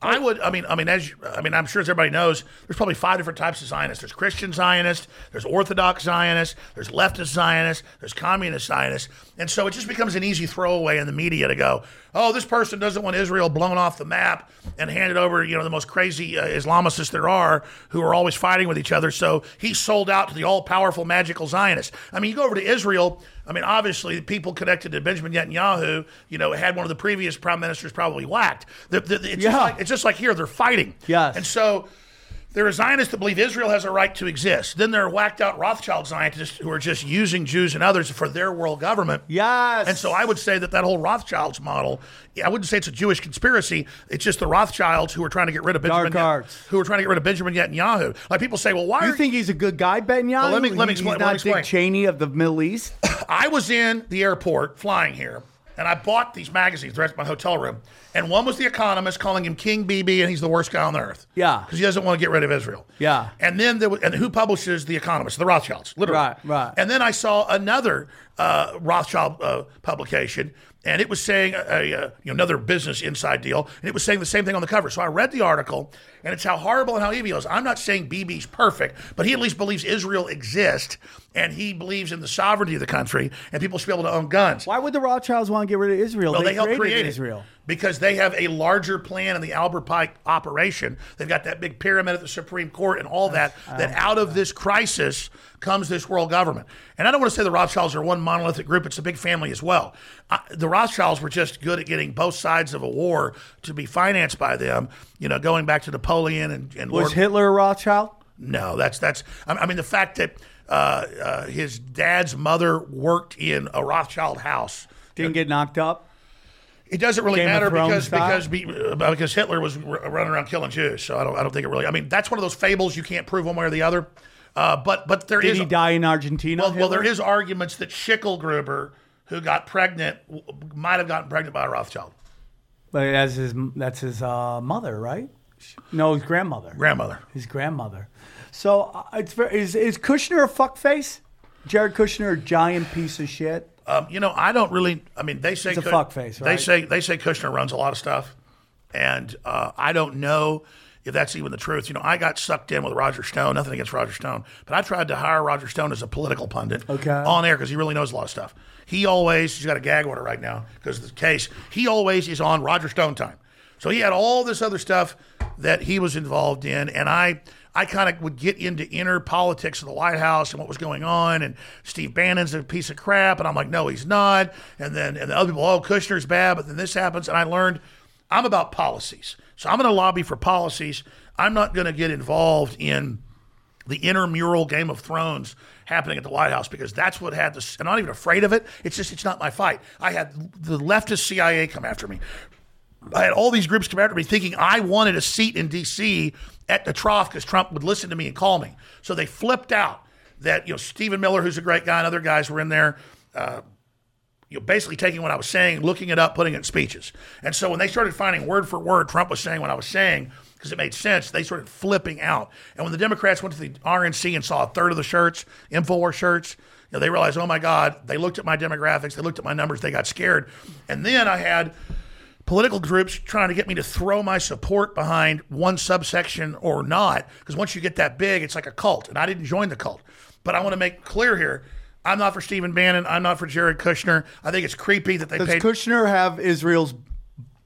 I would. I mean. I mean. As you, I mean, I'm sure as everybody knows, there's probably five different types of Zionists. There's Christian Zionists. There's Orthodox Zionists. There's leftist Zionists. There's communist Zionists. And so it just becomes an easy throwaway in the media to go, "Oh, this person doesn't want Israel blown off the map and handed over, you know, the most crazy uh, Islamicists there are, who are always fighting with each other." So he's sold out to the all-powerful, magical Zionists. I mean, you go over to Israel. I mean, obviously, people connected to Benjamin Netanyahu, you know, had one of the previous prime ministers probably whacked. The, the, it's, Yeah. just like, it's just like here, they're fighting. Yes. And so there are Zionists that believe Israel has a right to exist. Then there are whacked out Rothschild Zionists who are just using Jews and others for their world government. Yes. And so I would say that that whole Rothschilds model, I wouldn't say it's a Jewish conspiracy. It's just the Rothschilds who are trying to get rid of Benjamin, Dark arts. who are trying to get rid of Benjamin Netanyahu. Like people say, well, why are You are think he's a good guy, Netanyahu? Well, let me- let me He's explain- not let me explain. Dick Cheney of the Middle East. (coughs) I was in the airport flying here, and I bought these magazines. The rest of my hotel room, and one was The Economist calling him King BB, and he's the worst guy on the earth. Yeah. because he doesn't want to get rid of Israel. Yeah. and then there was, and who publishes The Economist? The Rothschilds, literally. Right, right. And then I saw another uh, Rothschild uh, publication. And it was saying a, a, uh, you know, another business inside deal, and it was saying the same thing on the cover. So I read the article, and it's how horrible and how evil he is. I'm not saying BB's perfect, but he at least believes Israel exists, and he believes in the sovereignty of the country, and people should be able to own guns. Why would the Rothschilds want to get rid of Israel? Well, they, helped create. Israel. because they have a larger plan in the Albert Pike operation. They've got that big pyramid at the Supreme Court and all that. That out of this crisis comes this world government. And I don't want to say the Rothschilds are one monolithic group; it's a big family as well. I, the Rothschilds were just good at getting both sides of a war to be financed by them. You know, going back to Napoleon and, and Was Lord Hitler a Rothschild? no, that's that's. I mean, the fact that uh, uh, his dad's mother worked in a Rothschild house. Didn't get knocked up. It doesn't really Game matter because style? because be, uh, because Hitler was r- running around killing Jews. So I don't I don't think it really. I mean, that's one of those fables you can't prove one way or the other. Uh, but but there Did is he die in Argentina? well, well there is arguments that Schicklgruber, who got pregnant, w- might have gotten pregnant by a Rothschild But that's his. That's his uh, mother, right? No, his grandmother. grandmother. his grandmother. So uh, it's very, is is Kushner a fuckface? Jared Kushner, a giant piece of shit. Um, you know, I don't really. I mean, they say He's a Ku- fuckface, They say they say Kushner runs a lot of stuff, and uh, I don't know if that's even the truth. You know, I got sucked in with Roger Stone. Nothing against Roger Stone, but I tried to hire Roger Stone as a political pundit Okay. on air because he really knows a lot of stuff. He always he's got a gag order right now because of the case. He always is on Roger Stone time. So he had all this other stuff that he was involved in, and I I kind of would get into inner politics of the White House and what was going on, and Steve Bannon's a piece of crap, and I'm like, no, he's not. And then and the other people, oh, Kushner's bad, but then this happens, and I learned I'm about policies, so I'm going to lobby for policies. I'm not going to get involved in the intramural Game of Thrones happening at the White House because that's what had this. I'm not even afraid of it. It's just it's not my fight. I had the leftist CIA come after me. I had all these groups come after me thinking I wanted a seat in D.C. at the trough because Trump would listen to me and call me. So they flipped out that you know Stephen Miller, who's a great guy, and other guys were in there. Uh, you know, basically taking what I was saying, looking it up, putting it in speeches. And so when they started finding word for word Trump was saying what I was saying, because it made sense, they started flipping out. And when the Democrats went to the RNC and saw a third of the shirts, Infowars shirts, you know, they realized, oh my God, they looked at my demographics, they looked at my numbers, they got scared. And then I had political groups trying to get me to throw my support behind one subsection or not. Because once you get that big, it's like a cult. And I didn't join the cult. But I want to make clear here I'm not for Stephen Bannon. I'm not for Jared Kushner. I think it's creepy that they Does paid. Kushner have Israel's?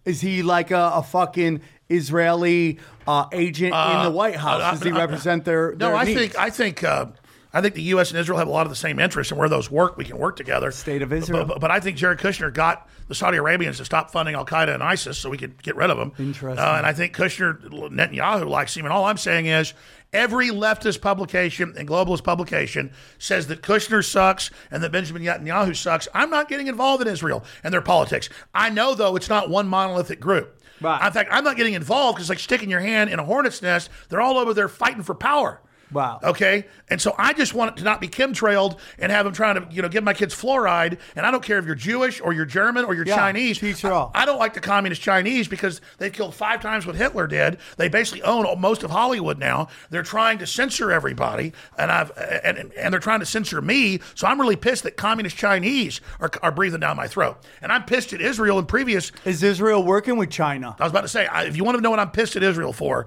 Is he like a, a fucking Israeli uh, agent in the White House? Uh, Does he uh, represent their? no, their I needs? think I think uh, I think the U.S. and Israel have a lot of the same interests, and where those work, we can work together. State of Israel. But, but, but I think Jared Kushner got the Saudi Arabians to stop funding Al Qaeda and ISIS, so we could get rid of them. Interesting. Uh, and I think Kushner, Netanyahu likes him. And all I'm saying is. Every leftist publication and globalist publication says that Kushner sucks and that Benjamin Netanyahu sucks. I'm not getting involved in Israel and their politics. I know, though, it's not one monolithic group. Right. In fact, I'm not getting involved because it's like sticking your hand in a hornet's nest. They're all over there fighting for power. Wow. Okay. And so I just want it to not be chemtrailed and have them trying to, you know, give my kids fluoride. And I don't care if you're Jewish or you're German or you're Yeah, Chinese. teach her all. I, I don't like the communist Chinese because they killed five times what Hitler did. They basically own most of Hollywood now. They're trying to censor everybody, and I've and and they're trying to censor me. So I'm really pissed that communist Chinese are, are breathing down my throat. And I'm pissed at Israel in previous Is Israel working with China? I was about to say, I- if you want to know what I'm pissed at Israel for,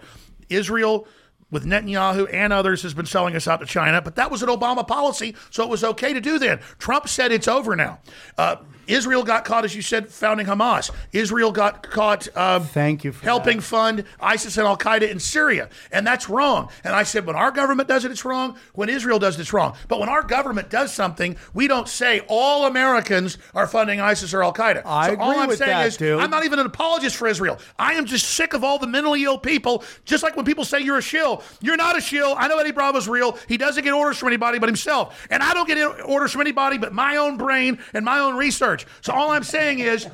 Israel with Netanyahu and others has been selling us out to China, but that was an Obama policy, so it was okay to do then. Trump said it's over now. Uh, Israel got caught, as you said, founding Hamas. Israel got caught um, Thank you helping that. fund ISIS and Al Qaeda in Syria, and that's wrong. And I said, when our government does it, it's wrong. When Israel does it, it's wrong. But when our government does something, we don't say all Americans are funding ISIS or Al Qaeda. I so all agree I'm with saying that, is, dude. I'm not even an apologist for Israel. I am just sick of all the mentally ill people. Just like when people say you're a shill, shill. You're not a shill. I know Eddie Bravo's real. He doesn't get orders from anybody but himself. And I don't get orders from anybody but my own brain and my own research. So all I'm saying is,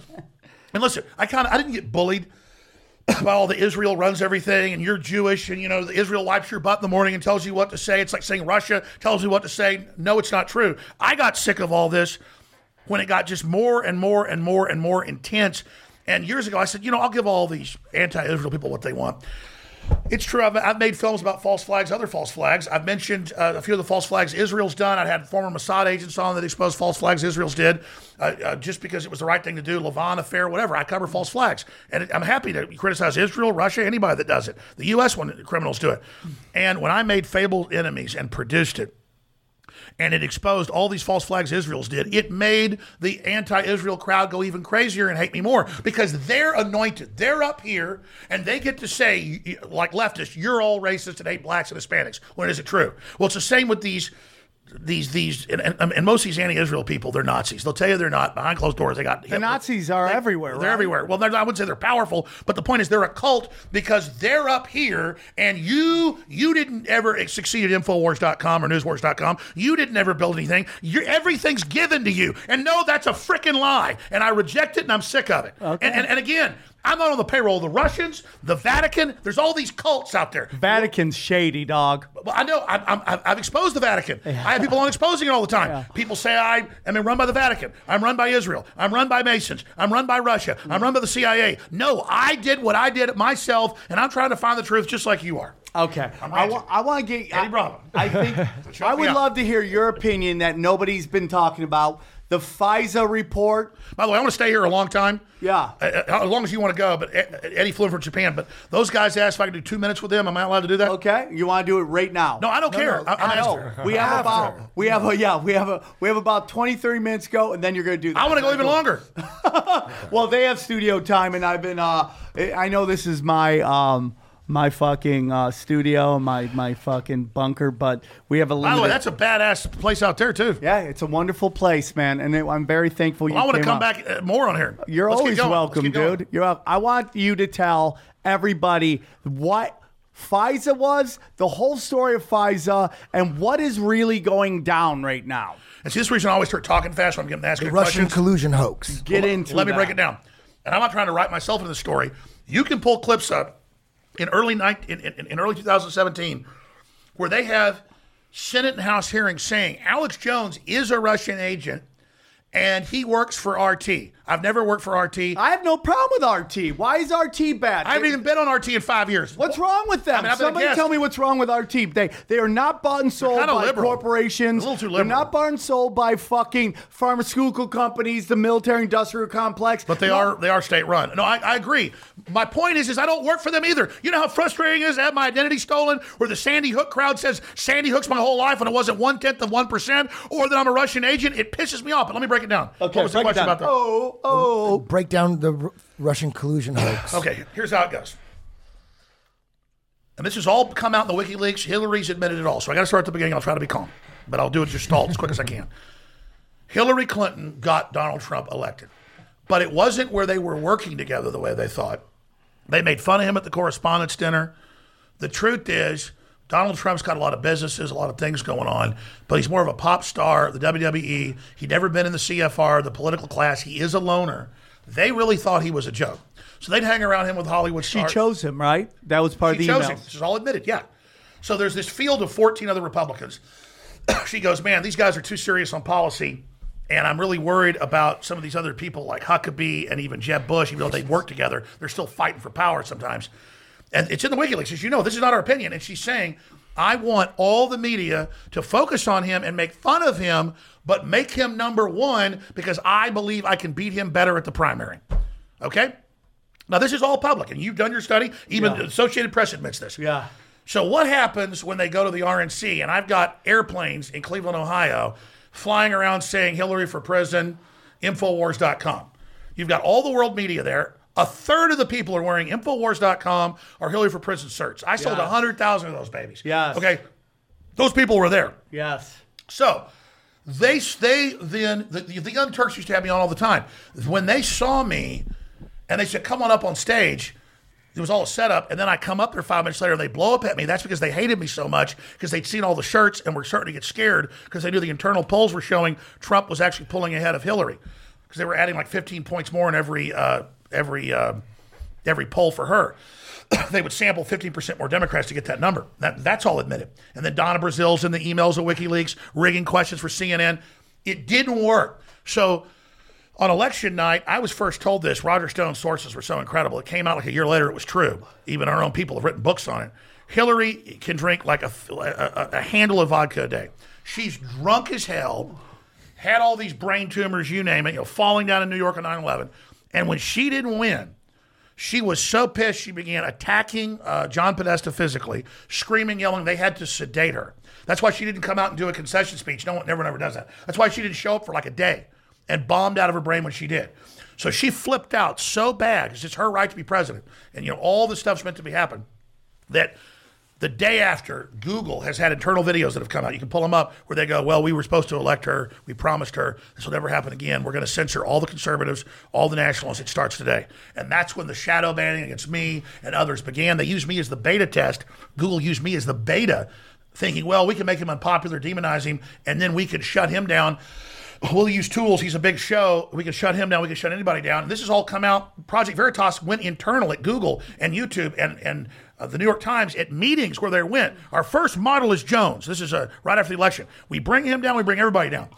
and listen, I kind of I didn't get bullied (coughs) by all the Israel runs everything and you're Jewish and you know Israel wipes your butt in the morning and tells you what to say. It's like saying Russia tells you what to say. No, it's not true. I got sick of all this when it got just more and more and more and more intense. And years ago, I said, you know, I'll give all these anti-Israel people what they want. It's true. I've, I've made films about false flags, other false flags. I've mentioned uh, a few of the false flags Israel's done. I had former Mossad agents on that exposed false flags Israel's did, uh, uh, just because it was the right thing to do. Lavon affair, whatever. I cover false flags, and I'm happy to criticize Israel, Russia, anybody that does it. The U.S. when criminals do it. And when I made Fabled Enemies and produced it, and it exposed all these false flags Israel's did. It made the anti-Israel crowd go even crazier and hate me more because they're anointed. They're up here and they get to say, like leftists, you're all racist and hate blacks and Hispanics. When is it true? Well, it's the same with these these these and, and, and most of these anti-Israel people, they're Nazis. They'll tell you they're not behind closed doors. They got The Nazis are everywhere. they're right? everywhere. Well, they're, I wouldn't say they're powerful, but the point is they're a cult because they're up here, and you you didn't ever succeed at Infowars.com or Newswars.com. You didn't ever build anything. you everything's given to you, and no, that's a freaking lie, and I reject it, and I'm sick of it. Okay. And, and, and again, I'm not on the payroll of the Russians, the Vatican. There's all these cults out there. Vatican's shady, dog. Well, I know I'm, I'm, I've exposed the Vatican. I have people on exposing it all the time. People say I am run by the Vatican. I'm run by Israel. I'm run by Masons. I'm run by Russia. I'm run by the CIA. No, I did what I did myself, and I'm trying to find the truth just like you are. Okay, I'm I want. To get Eddie Bravo. I think (laughs) I would up. love to hear your opinion that nobody's been talking about the FISA report. By the way, I want to stay here a long time. Yeah. Uh, as long as you want to go. But Eddie flew in from Japan. But those guys asked if I could do two minutes with them. Am I allowed to do that? Okay, you want to do it right now? No, I don't care. I, I'm I know. We have After. about we have a yeah we have a we have about 20 30 minutes to go and then you're going to do that. I want to go even longer. (laughs) Well, they have studio time and I've been uh I know this is my um my fucking uh, studio, my my fucking bunker, but we have a By the way, that's a badass place out there too. Yeah, it's a wonderful place, man, and it, I'm very thankful you I want to come out. back uh, more on here. You're Let's always welcome, dude. You're. wel- I want you to tell everybody what FISA was, the whole story of FISA, and what is really going down right now. And see, this is reason I always start talking fast when I'm getting asked The Russian questions. collusion hoax. Get Well, into. Let me break it down. And I'm not trying to write myself into the story. You can pull clips up in early night in, in, in early 2017 where they have Senate and House hearings saying Alex Jones is a Russian agent and he works for RT. I've never worked for RT. I have no problem with RT. Why is RT bad? I haven't even been on RT in five years. What's wrong with them? I mean, I've been a Somebody tell me what's wrong with RT. They they are not bought and sold kinda by liberal. corporations. A little too liberal. They're not bought and sold by fucking pharmaceutical companies, the military industrial complex. But they No. are they are state run. No, I, I agree. My point is is I don't work for them either. You know how frustrating it is to have my identity stolen, where the Sandy Hook crowd says Sandy Hook's my whole life and it wasn't one tenth of one percent, or that I'm a Russian agent. It pisses me off. But let me break it down. Okay, what was the break it question down. about that? Oh, Oh, oh. Break down the R- Russian collusion hoax. Okay, here's how it goes. And this has all come out in the WikiLeaks. Hillary's admitted it all. So I got to start at the beginning. I'll try to be calm, but I'll do it just stall as quick as I can. Hillary Clinton got Donald Trump elected, but it wasn't where they were working together the way they thought. They made fun of him at the correspondence dinner. The truth is, Donald Trump's got a lot of businesses, a lot of things going on, but he's more of a pop star, the WWE. He'd never been in the CFR, the political class. He is a loner. They really thought he was a joke. So they'd hang around him with Hollywood stars. She chose him, right? That was part She of the chose email. him. This is all admitted, yeah. So there's this field of 14 other Republicans. (coughs) she goes, man, these guys are too serious on policy. And I'm really worried about some of these other people like Huckabee and even Jeb Bush, even though they work together, they're still fighting for power sometimes. And it's in the WikiLeaks. As you know, this is not our opinion. And she's saying, I want all the media to focus on him and make fun of him, but make him number one because I believe I can beat him better at the primary. Okay? Now, this is all public, and you've done your study. Even the Associated Press admits this. Yeah. So, what happens when they go to the RNC? And I've got airplanes in Cleveland, Ohio, flying around saying Hillary for president, Infowars.com. You've got all the world media there. A third of the people are wearing Infowars.com or Hillary for president shirts. I sold Yes. 100,000 of those babies. Yes. Okay. Those people were there. Yes. So they they then the, the young Turks used to have me on all the time. When they saw me and they said, "Come on up on stage," It was all a setup, and then I come up there five minutes later and they blow up at me. That's because they hated me so much because they'd seen all the shirts and were starting to get scared because they knew the internal polls were showing Trump was actually pulling ahead of Hillary because they were adding like 15 points more in every uh, every uh, every poll for her. (clears throat) they would sample 15% more Democrats to get that number. That, that's all admitted. And then Donna Brazile's in the emails of WikiLeaks, rigging questions for CNN. It didn't work. So on election night, I was first told this. Roger Stone's sources were so incredible. It came out like a year later, it was true. Even our own people have written books on it. Hillary can drink like a, a, a handle of vodka a day. She's drunk as hell, had all these brain tumors, you name it, you know, falling down in New York on 9 11. And when she didn't win, she was so pissed she began attacking uh, John Podesta physically, screaming, yelling. They had to sedate her. That's why she didn't come out and do a concession speech. No one never, never does that. That's why she didn't show up for like a day and bombed out of her brain when she did. So she flipped out so bad because it's her right to be president, and you know all this stuff's meant to be happen. That the day after, Google has had internal videos that have come out. You can pull them up where they go, Well, we were supposed to elect her. We promised her. This will never happen again. We're going to censor all the conservatives, all the nationalists. It starts today. And that's when the shadow banning against me and others began. They used me as the beta test. Google used me as the beta, thinking, Well, we can make him unpopular, demonize him, and then we can shut him down. We'll use tools. He's a big show. We can shut him down. We can shut anybody down. This has all come out. Project Veritas went internal at Google and YouTube and and uh, the New York Times at meetings where they went. Our first model is Jones. This is uh, right after the election. We bring him down. We bring everybody down.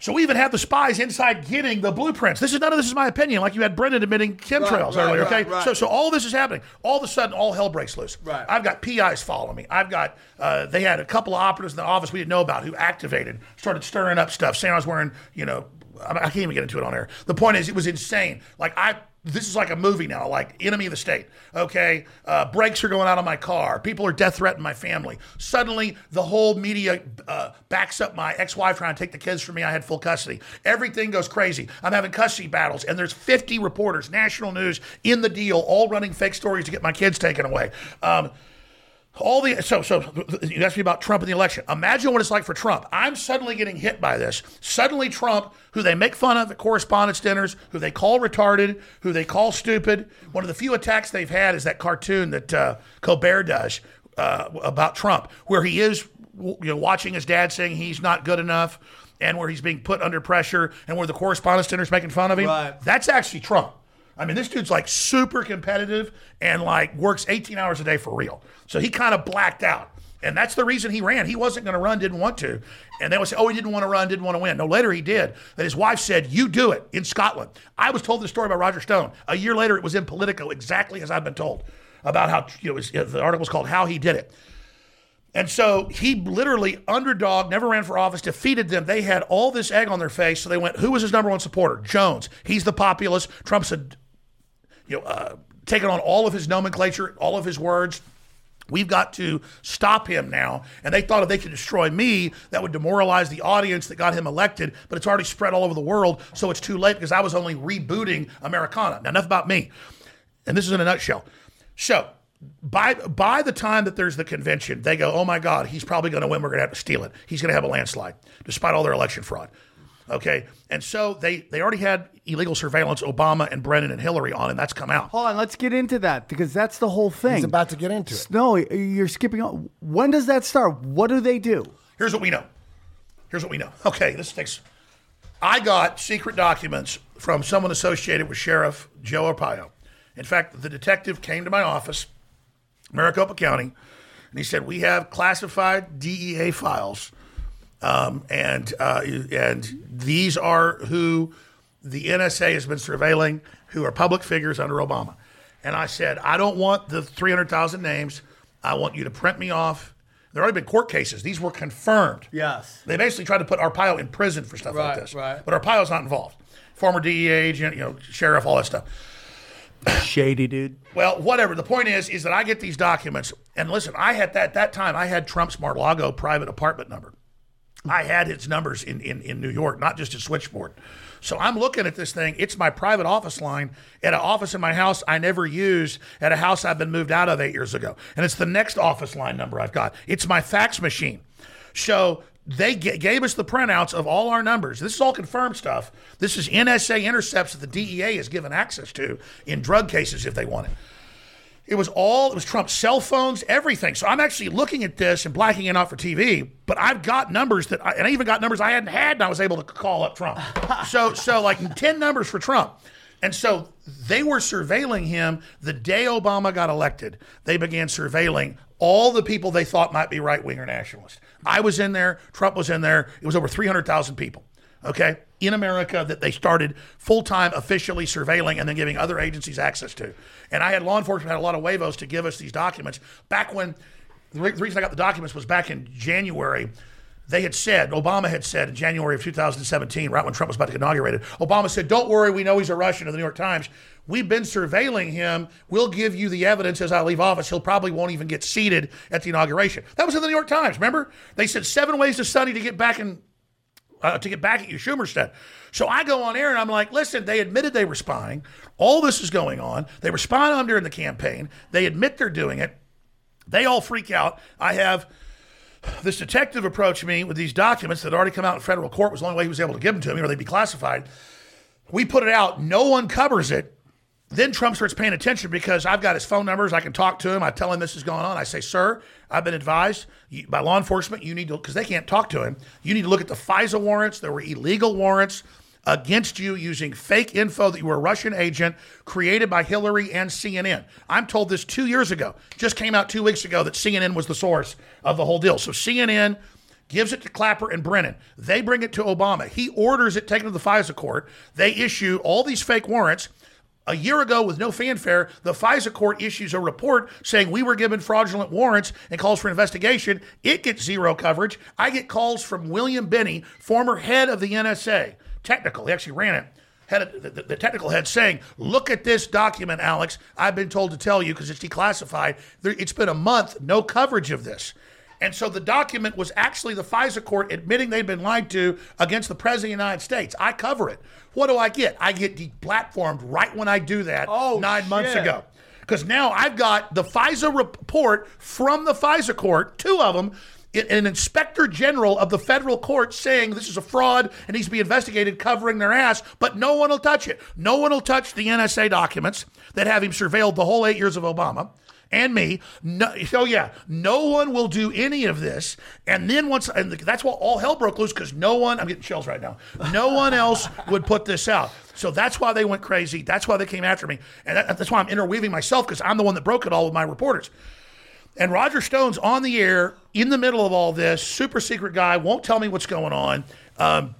So we even have the spies inside getting the blueprints. This is none of this is my opinion. Like you had Brennan admitting chemtrails right, earlier. right, okay, right. so so all this is happening. All of a sudden, all hell breaks loose. Right. I've got PIs following me. I've got uh, they had a couple of operatives in the office we didn't know about who activated, started stirring up stuff, saying I was wearing you know I I can't even get into it on air. The point is, it was insane. Like I. This is like a movie now, like enemy of the state. Okay, uh, brakes are going out on my car. People are death threatening my family. Suddenly, the whole media uh, backs up my ex-wife trying to take the kids from me. I had full custody. Everything goes crazy. I'm having custody battles, and there's 50 reporters, national news, in the deal, all running fake stories to get my kids taken away. Um, all the so so you asked me about Trump and the election. Imagine what it's like for Trump. I'm suddenly getting hit by this. Suddenly Trump, who they make fun of at correspondence dinners, who they call retarded, who they call stupid. One of the few attacks they've had is that cartoon that uh, Colbert does uh, about Trump, where he is you know watching his dad saying he's not good enough, and where he's being put under pressure, and where the correspondence dinner's making fun of him. Right. That's actually Trump. I mean, this dude's like super competitive and like works 18 hours a day for real. So he kind of blacked out. And that's the reason he ran. He wasn't going to run, didn't want to. And they would say, oh, he didn't want to run, didn't want to win. No, later he did. That his wife said, you do it in Scotland. I was told this story by Roger Stone. A year later, it was in Politico, exactly as I've been told about how, you know, was, the article was called How He Did It. And so he literally, underdog, never ran for office, defeated them. They had all this egg on their face. So they went, who was his number one supporter? Jones. He's the populist. Trump's a you know, uh, taken on all of his nomenclature, all of his words. We've got to stop him now. And they thought if they could destroy me, that would demoralize the audience that got him elected. But it's already spread all over the world. So it's too late because I was only rebooting Americana. Now, enough about me. And this is in a nutshell. So by by the time that there's the convention, they go, oh my God, he's probably going to win. We're going to have to steal it. He's going to have a landslide, despite all their election fraud. Okay, and so they they already had illegal surveillance, Obama and Brennan and Hillary on, and that's come out. Hold on, let's get into that because that's the whole thing. He's about to get into it. no, you're skipping on. When does that start? What do they do? Here's what we know. Here's what we know. Okay, this takes. I got secret documents from someone associated with Sheriff Joe Arpaio. In fact, the detective came to my office, Maricopa County, and he said, "We have classified DEA files, um, and uh, and these are who the NSA has been surveilling, who are public figures under Obama." And I said, "I don't want the 300,000 names. I want you to print me off." There already been court cases. These were confirmed. Yes. They basically tried to put Arpaio in prison for stuff Right, like this. right. But Arpaio's not involved. Former DEA agent, you know, sheriff, all that stuff. (coughs) Shady dude. Well, whatever. The point is, is that I get these documents, and listen, I had that that time. I had Trump's Mar-Lago private apartment number. I had his numbers in, in, in New York, not just his switchboard. So I'm looking at this thing. It's my private office line at an office in my house I never used at a house I've been moved out of eight years ago. And it's the next office line number I've got. It's my fax machine. So they g- gave us the printouts of all our numbers. This is all confirmed stuff. This is NSA intercepts that the DEA is given access to in drug cases if they want it. It was all, it was Trump's cell phones, everything. So I'm actually looking at this and blacking it out for TV, but I've got numbers that, I, and I even got numbers I hadn't had and I was able to call up Trump. (laughs) so, so like 10 numbers for Trump. And so they were surveilling him the day Obama got elected. They began surveilling all the people they thought might be right wing or nationalist. I was in there, Trump was in there. It was over 300,000 people, okay, in America that they started full time officially surveilling and then giving other agencies access to. And I had law enforcement had a lot of waivos to give us these documents back when the re- the reason I got the documents was back in January. They had said, Obama had said in January of 2017, right when Trump was about to get inaugurated, Obama said, Don't worry, we know he's a Russian to the New York Times. We've been surveilling him. We'll give you the evidence as I leave office. He'll probably won't even get seated at the inauguration. That was in the New York Times, remember? They said seven ways to Sunny to get back in uh, to get back at you, Schumer said. So I go on air and I'm like, listen, they admitted they were spying. All this is going on. They were spying on during the campaign. They admit they're doing it. They all freak out. I have this detective approach me with these documents that had already come out in federal court was the only way he was able to give them to me or they'd be classified. We put it out. No one covers it. Then Trump starts paying attention because I've got his phone numbers. I can talk to him. I tell him this is going on. I say, sir, I've been advised by law enforcement, you need to, because they can't talk to him, you need to look at the FISA warrants. There were illegal warrants against you using fake info that you were a Russian agent created by Hillary and CNN. I'm told this two years ago, just came out two weeks ago, that CNN was the source of the whole deal. So CNN gives it to Clapper and Brennan. They bring it to Obama. He orders it taken to the FISA court. They issue all these fake warrants. A year ago, with no fanfare, the FISA court issues a report saying we were given fraudulent warrants and calls for investigation. It gets zero coverage. I get calls from William Binney, former head of the NSA, technical. He actually ran it. Head the, the technical head saying, "Look at this document, Alex. I've been told to tell you because it's declassified. There, it's been a month, no coverage of this." And so the document was actually the FISA court admitting they'd been lied to against the President of the United States. I cover it. What do I get? I get deplatformed right when I do that Oh, nine months ago. Because now I've got the FISA report from the FISA court, two of them, an inspector general of the federal court saying this is a fraud and needs to be investigated, covering their ass, but no one will touch it. No one will touch the NSA documents that have him surveilled the whole eight years of Obama and me. No, oh yeah, no one will do any of this. And then once, and that's why all hell broke loose because no one. I'm getting chills right now. No one else would put this out. So that's why they went crazy. That's why they came after me, and that, that's why I'm interweaving myself because I'm the one that broke it all with my reporters. And Roger Stone's on the air in the middle of all this, super secret guy, won't tell me what's going on. Um,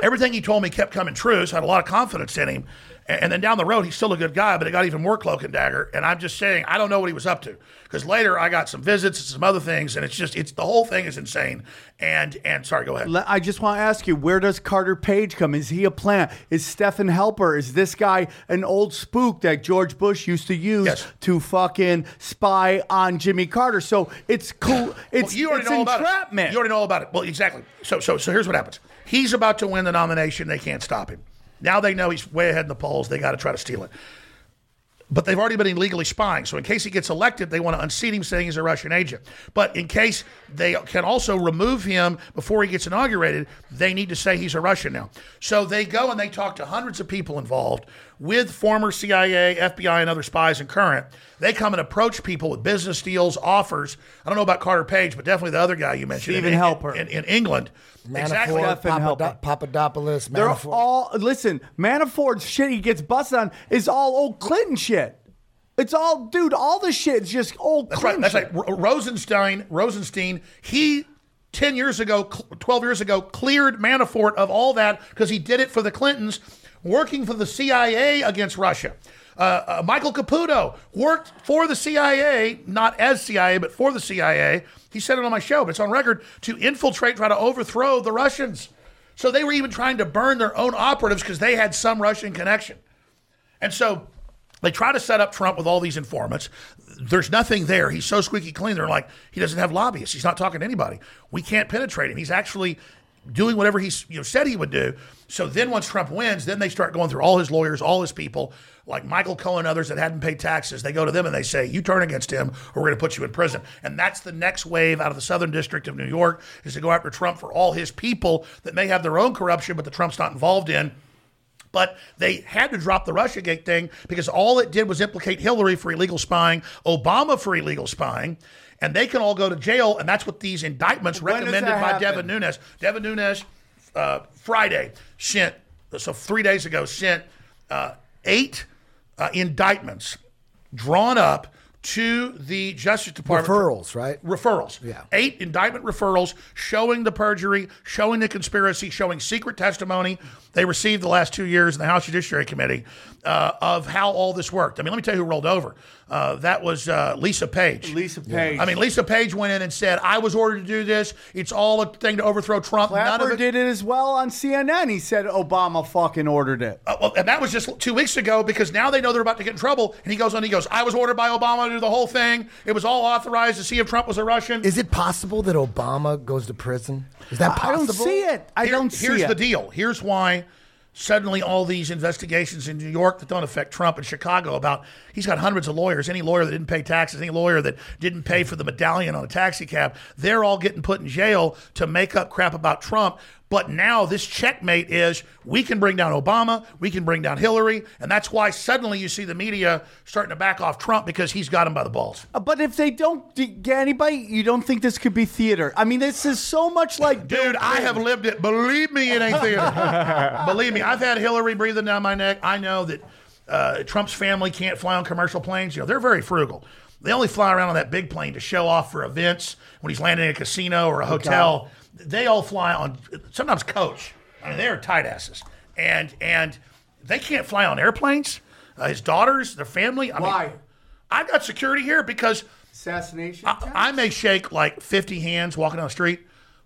everything he told me kept coming true, so I had a lot of confidence in him. And, then down the road, he's still a good guy, but it got even more cloak and dagger. And I'm just saying, I don't know what he was up to because later I got some visits and some other things, and it's just, it's the whole thing is insane. And and sorry, go ahead. I just want to ask you, where does Carter Page come? Is he a plant? Is Stefan Halper? Is this guy an old spook that George Bush used to use Yes. to fucking spy on Jimmy Carter? So it's cool. It's, Well, you already it's know about entrapment. it. You already know about it. Well, exactly. So, so, so here's what happens. He's about to win the nomination. They can't stop him. Now they know he's way ahead in the polls. They got to try to steal it. But they've already been illegally spying. So in case he gets elected, they want to unseat him saying he's a Russian agent. But in case they can also remove him before he gets inaugurated, they need to say he's a Russian now. So they go and they talk to hundreds of people involved with former CIA, FBI, and other spies and current. They come and approach people with business deals, offers. I don't know about Carter Page, but definitely the other guy you mentioned. Stephen in, Helper. In, in England. Exactly. Manafort, Stefan Halper. Papado- Papadopoulos, They're Manafort. all listen. Manafort's shit he gets busted on is all old Clinton shit. It's all, dude. All the shit is just old That's right. Clinton. That's shit. right. R- Rosenstein, Rosenstein, he 10 years ago, 12 years ago, cleared Manafort of all that because he did it for the Clintons, working for the CIA against Russia. Uh, uh, Michael Caputo worked for the CIA, not as CIA, but for the CIA. He said it on my show, but it's on record to infiltrate, try to overthrow the Russians. So they were even trying to burn their own operatives because they had some Russian connection. And so they try to set up Trump with all these informants. There's nothing there. He's so squeaky clean. They're like, he doesn't have lobbyists. He's not talking to anybody. We can't penetrate him. He's actually doing whatever he you know said he would do. So then once Trump wins, then they start going through all his lawyers, all his people, like Michael Cohen others that hadn't paid taxes. They go to them and they say, "You turn against him, or we're going to put you in prison." And that's the next wave out of the Southern District of New York is to go after Trump for all his people that may have their own corruption, but the Trump's not involved in But they had to drop the Russiagate thing because all it did was implicate Hillary for illegal spying, Obama for illegal spying, and they can all go to jail. And that's what these indictments When recommended by happen? Devin Nunes. Devin Nunes, uh, Friday, sent, so three days ago, sent uh, eight uh, indictments drawn up to the Justice Department. Referrals, right? Referrals. Yeah. Eight indictment referrals showing the perjury, showing the conspiracy, showing secret testimony they received the last two years in the House Judiciary Committee uh, of how all this worked. I mean, let me tell you who rolled over. Uh, that was uh, Lisa Page. Lisa Page. I mean, Lisa Page went in and said, I was ordered to do this. It's all a thing to overthrow Trump. None of Clapper it. did it as well on CNN. He said Obama fucking ordered it. Uh, well, and that was just two weeks ago because now they know they're about to get in trouble. And he goes on, he goes, I was ordered by Obama to do the whole thing. It was all authorized to see if Trump was a Russian. Is it possible that Obama goes to prison? Is that possible? I don't see it. I Here- don't see here's it. the deal. Here's why suddenly all these investigations in New York that don't affect Trump and Chicago about he's got hundreds of lawyers. Any lawyer that didn't pay taxes, any lawyer that didn't pay for the medallion on a taxi cab, they're all getting put in jail to make up crap about Trump. But now this checkmate is we can bring down Obama, we can bring down Hillary, and that's why suddenly you see the media starting to back off Trump because he's got him by the balls. Uh, But if they don't get anybody, you don't think this could be theater? I mean, this is so much like Bill Dude, I Clinton. have lived it. Believe me, it ain't theater. (laughs) Believe me, I've had Hillary breathing down my neck. I know that uh, Trump's family can't fly on commercial planes. You know, they're very frugal. They only fly around on that big plane to show off for events when he's landing in a casino or a hotel. They all fly on sometimes coach. I mean, they're tight asses, and and they can't fly on airplanes. Uh, his daughters, their family. I Why? Mean, I've got security here because assassination. I, I may shake like 50 hands walking down the street,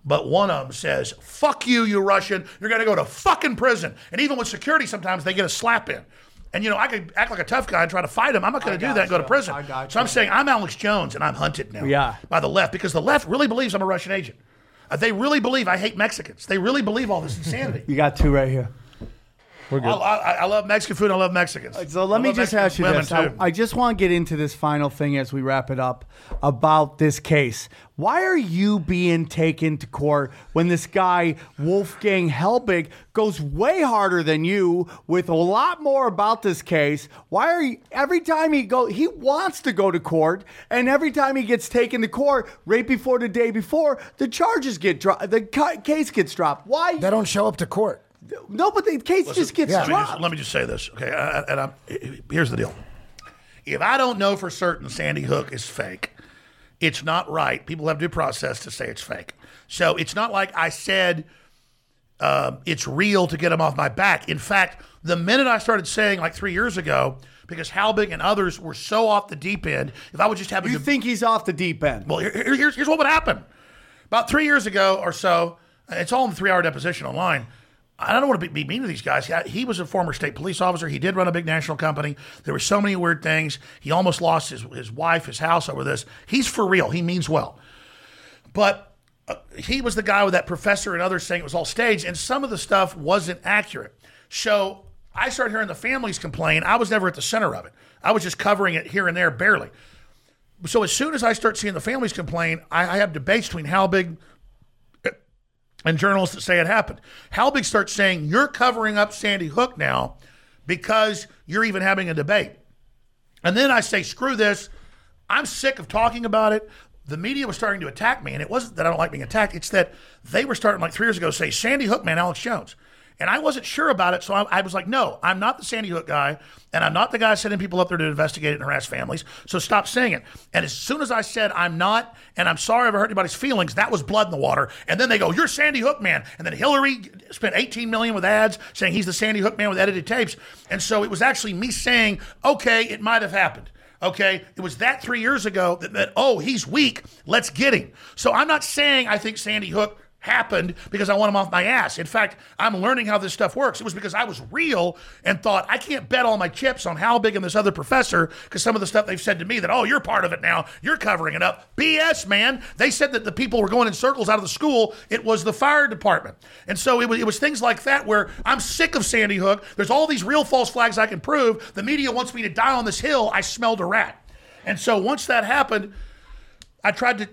but one of them says, fuck you, you Russian. You're going to go to fucking prison. And even with security, sometimes they get a slap in. And, you know, I could act like a tough guy and try to fight him. I'm not going to do that and go to prison. I gotcha. So I'm saying I'm Alex Jones and I'm hunted now Yeah. by the left because the left really believes I'm a Russian agent. Uh, they really believe I hate Mexicans. They really believe all this insanity. you got two right here. We're good. I, I, I love Mexican food. I love Mexicans. So let I me love just Mexican ask you women, this. I, too. I just want to get into this final thing as we wrap it up about this case. Why are you being taken to court when this guy, Wolfgang Halbig, goes way harder than you with a lot more about this case? Why are you, every time he go, he wants to go to court, and every time he gets taken to court, right before the day before, the charges get dropped, the ca- case gets dropped. Why? They don't show up to court. No, but the case just gets let, me dropped. just, let me just say this, okay? I, and I'm, here's the deal: if I don't know for certain Sandy Hook is fake, it's not right. People have due process to say it's fake. So it's not like I said um, it's real to get them off my back. In fact, the minute I started saying like three years ago, because Halbig and others were so off the deep end, if I would just have a you think he's off the deep end? well, here, here- here's, here's what would happen. About three years ago or so, it's all in the three hour deposition online. I don't want to be, mean to these guys. He- was a former state police officer. He did run a big national company. There were so many weird things. He almost lost his, his wife, his house over this. He's for real. He means well. But uh, he was the guy with that professor and others saying it was all staged, and some of the stuff wasn't accurate. So I started hearing the families complain. I was never at the center of it. I was just covering it here and there, barely. So as soon as I start seeing the families complain, I, I have debates between Halbig and journalists that say it happened. Halbig starts saying you're covering up Sandy Hook now because you're even having a debate. And then I say, screw this. I'm sick of talking about it. The media was starting to attack me, and it wasn't that I don't like being attacked. It's that they were starting like three years ago say Sandy Hook man, Alex Jones. And I wasn't sure about it, so I, I was like, no, I'm not the Sandy Hook guy, and I'm not the guy sending people up there to investigate and harass families. So stop saying it. And as soon as I said I'm not, and I'm sorry if I hurt anybody's feelings, that was blood in the water. And then they go, you're Sandy Hook man. And then Hillary spent 18 million with ads saying he's the Sandy Hook man with edited tapes. And so it was actually me saying, okay, it might have happened. Okay, it was that three years ago that, that oh he's weak, let's get him. So I'm not saying I think Sandy Hook happened because I want him off my ass. In fact, I'm learning how this stuff works. It was because I was real and thought I can't bet all my chips on Halbig and this other professor because some of the stuff they've said to me that oh you're part of it now, you're covering it up. BS, man. They said that the people were going in circles out of the school. It was the fire department, and so it was it was things like that where I'm sick of Sandy Hook. There's all these real false flags I can prove. The media wants me to die on this hill. I smelled a rat, and so once that happened, I tried to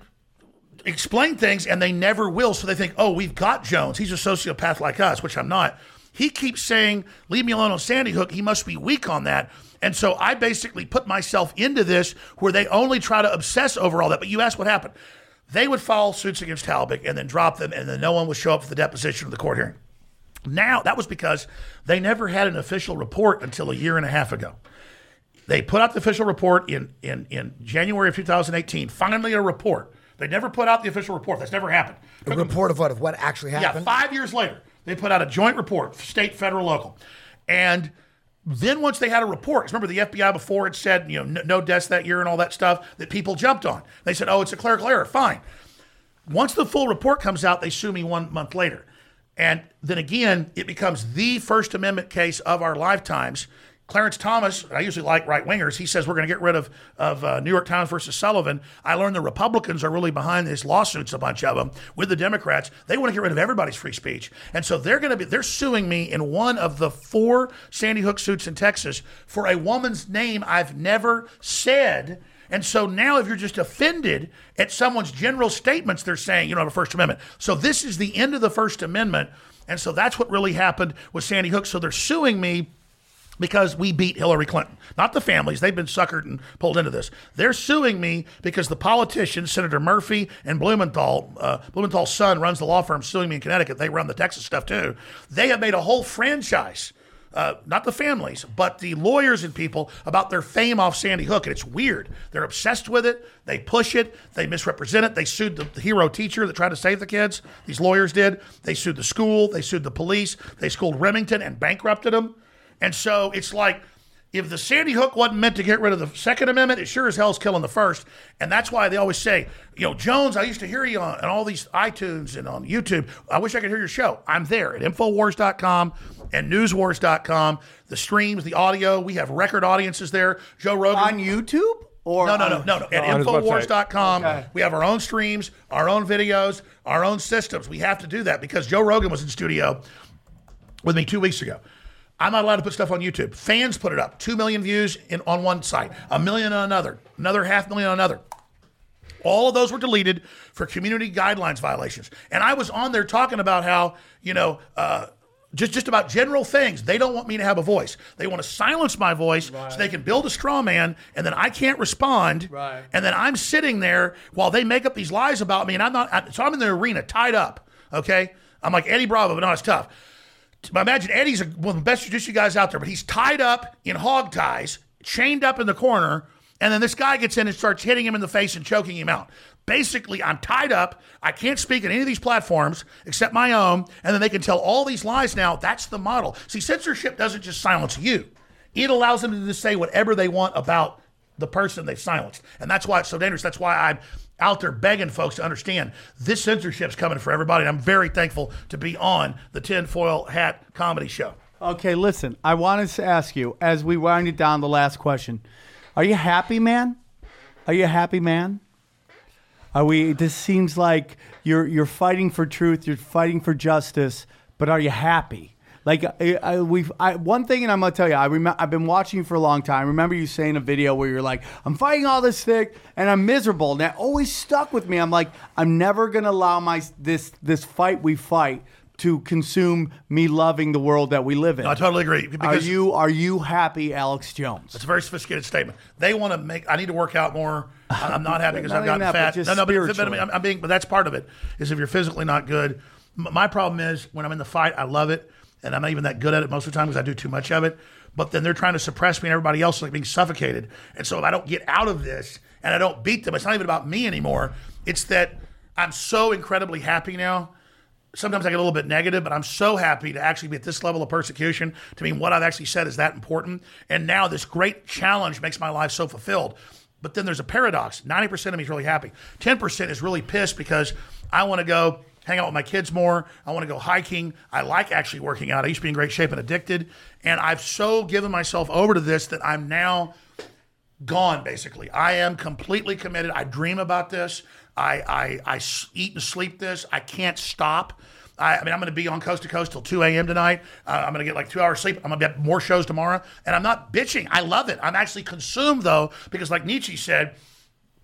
explain things and they never will. So they think, oh, we've got Jones. He's a sociopath like us, which I'm not. He keeps saying, leave me alone on Sandy Hook. He must be weak on that. And so I basically put myself into this where they only try to obsess over all that. But you ask what happened. They would file suits against Halbig and then drop them, and then no one would show up for the deposition of the court hearing. Now, that was because they never had an official report until a year and a half ago. They put out the official report in, in, in January of 2018, finally a report. They never put out the official report. That's never happened. A report of what of what actually happened? Yeah, five years later, they put out a joint report, state, federal, local. And then once they had a report, remember the FBI before it said, you know, no, no deaths that year and all that stuff that people jumped on. They said, oh, it's a clerical error. Fine. Once the full report comes out, they sue me one month later. And then again, it becomes the First Amendment case of our lifetimes. Clarence Thomas, I usually like right wingers. He says we're going to get rid of of uh, New York Times versus Sullivan. I learned the Republicans are really behind these lawsuits, a bunch of them with the Democrats. They want to get rid of everybody's free speech, and so they're going to be they're suing me in one of the four Sandy Hook suits in Texas for a woman's name I've never said. And so now, if you're just offended at someone's general statements, they're saying you don't have a First Amendment. So this is the end of the First Amendment. And so that's what really happened with Sandy Hook. So they're suing me because we beat Hillary Clinton. Not the families. They've been suckered and pulled into this. They're suing me because the politicians, Senator Murphy and Blumenthal, uh, Blumenthal's son runs the law firm suing me in Connecticut. They run the Texas stuff too. They have made a whole franchise. Uh, not the families, but the lawyers and people about their fame off Sandy Hook. And it's weird. They're obsessed with it. They push it. They misrepresent it. They sued the, the hero teacher that tried to save the kids. These lawyers did. They sued the school. They sued the police. They sued Remington and bankrupted them. And so it's like if the Sandy Hook wasn't meant to get rid of the Second Amendment, it sure as hell's killing the First. And that's why they always say, you know, Jones, I used to hear you on, on all these iTunes and on YouTube. I wish I could hear your show. I'm there at Infowars.com and Newswars.com. The streams, the audio, we have record audiences there. Joe Rogan. on YouTube or No, no, no, no, no. At oh, website. Infowars.com, Okay. we have our own streams, our own videos, our own systems. We have to do that because Joe Rogan was in studio with me two weeks ago. I'm not allowed to put stuff on YouTube. Fans put it up. Two million views in, on one site, a million on another, another half million on another. All of those were deleted for community guidelines violations. And I was on there talking about how, you know, uh, just, just about general things. They don't want me to have a voice. They want to silence my voice so they can build a straw man, and then I can't respond. Right. And then I'm sitting there while they make up these lies about me, and I'm not. I, so I'm in the arena tied up. Okay, I'm like Eddie Bravo, but no, it's tough. But imagine Eddie's one of the best jiu-jitsu guys out there, but he's tied up in hog ties, chained up in the corner, and then this guy gets in and starts hitting him in the face and choking him out. Basically, I'm tied up. I can't speak on any of these platforms except my own, and then they can tell all these lies now. That's the model. See, censorship doesn't just silence you; it allows them to say whatever they want about the person they've silenced, and that's why it's so dangerous. That's why I'm out there begging folks to understand this censorship's coming for everybody. And I'm very thankful to be on the Tinfoil Hat Comedy Show. Okay, listen. I wanted to ask you as we wind it down. The last question: Are you happy, man? Are you a happy, man? Are we? This seems like you're you're fighting for truth. You're fighting for justice. But are you happy? Like I, I, we've I, one thing, and I'm gonna tell you, I remember I've been watching you for a long time. I remember you saying a video where you're like, "I'm fighting all this thick, and I'm miserable," and that always stuck with me. I'm like, I'm never gonna allow my this this fight we fight to consume me loving the world that we live in. I totally agree. Are Because you are you happy, Alex Jones? It's a very sophisticated statement. They want to make. I need to work out more. I'm not happy (laughs) because Not I've gotten that, fat. no, no, but, but. I'm, I'm being. But that's part of it. Is if you're physically not good. My problem is when I'm in the fight, I love it, and I'm not even that good at it most of the time because I do too much of it. But then they're trying to suppress me, and everybody else is like being suffocated. And so if I don't get out of this and I don't beat them, it's not even about me anymore. It's that I'm so incredibly happy now sometimes I get a little bit negative, but I'm so happy to actually be at this level of persecution. To me, what I've actually said is that important. And now this great challenge makes my life so fulfilled. But then there's a paradox 90% of me is really happy, 10% is really pissed because I want to go hang out with my kids more. I want to go hiking. I like actually working out. I used to be in great shape and addicted. And I've so given myself over to this that I'm now gone basically i am completely committed i dream about this I, I, I eat and sleep this i can't stop I, I mean, I'm going to be on coast to coast till 2 a.m. tonight. Uh, I'm going to get like two hours sleep. I'm going to get more shows tomorrow. And I'm not bitching. I love it. I'm actually consumed, though, because like Nietzsche said,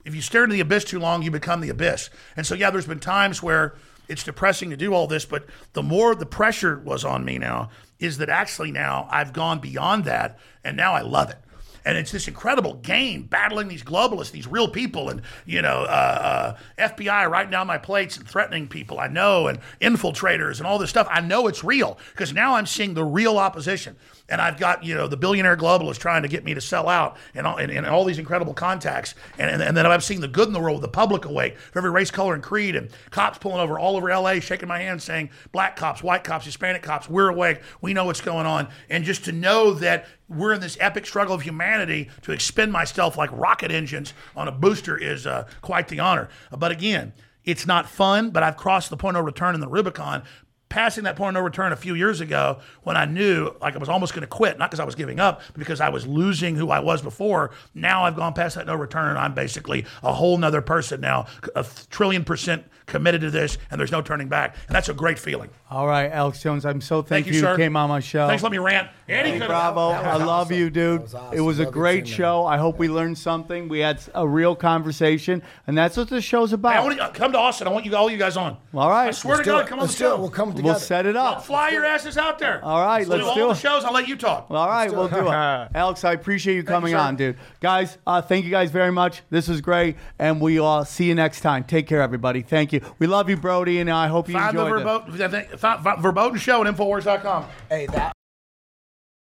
if you stare into the abyss too long, you become the abyss. And so, yeah, there's been times where it's depressing to do all this, but the more the pressure was on me now is that actually now I've gone beyond that, and now I love it. And it's this incredible game battling these globalists, these real people, and you know, uh, uh, FBI writing down my plates and threatening people I know, and infiltrators and all this stuff. I know it's real because now I'm seeing the real opposition, and I've got you know the billionaire globalist trying to get me to sell out, and all, and, and all these incredible contacts, and, and and then I'm seeing the good in the world, the public awake for every race, color, and creed, and cops pulling over all over L.A., shaking my hand, saying black cops, white cops, Hispanic cops, we're awake, we know what's going on, and just to know that we're in this epic struggle of humanity to expend myself like rocket engines on a booster is uh, quite the honor. But again, it's not fun, but I've crossed the point of return in the Rubicon. Passing that point of no return a few years ago when I knew like I was almost going to quit, not because I was giving up, but because I was losing who I was before. Now I've gone past that no return and I'm basically a whole nother person now, a trillion percent committed to this, and there's no turning back. And that's a great feeling. All right, Alex Jones, I'm so Thank thankful you, sir. came on my show. Thanks let me rant. Andy Hey, Bravo. I was love awesome. you, dude. Was awesome. It was a Love you great too, man. show. I hope we learned something. We had a real conversation, and that's what the show's Hey, I about. want to come to Austin. I want you all you guys on. All right. I swear Let's to God, it. come on Let's the do show. it. We'll come together. we'll set it I'll up. fly your asses out there. All right, We'll let's do do all it. the shows. I'll let you talk. All right, we'll do it. (laughs) Alex, I appreciate you coming on, dude. Guys, uh, thank you guys very much. This was great, and we all see you next time. Take care, everybody. Thank you. We love you, Brody, and I hope you Find the enjoyed it. verboten, I think, find, find, verboten show at Infowars.com. Hey, that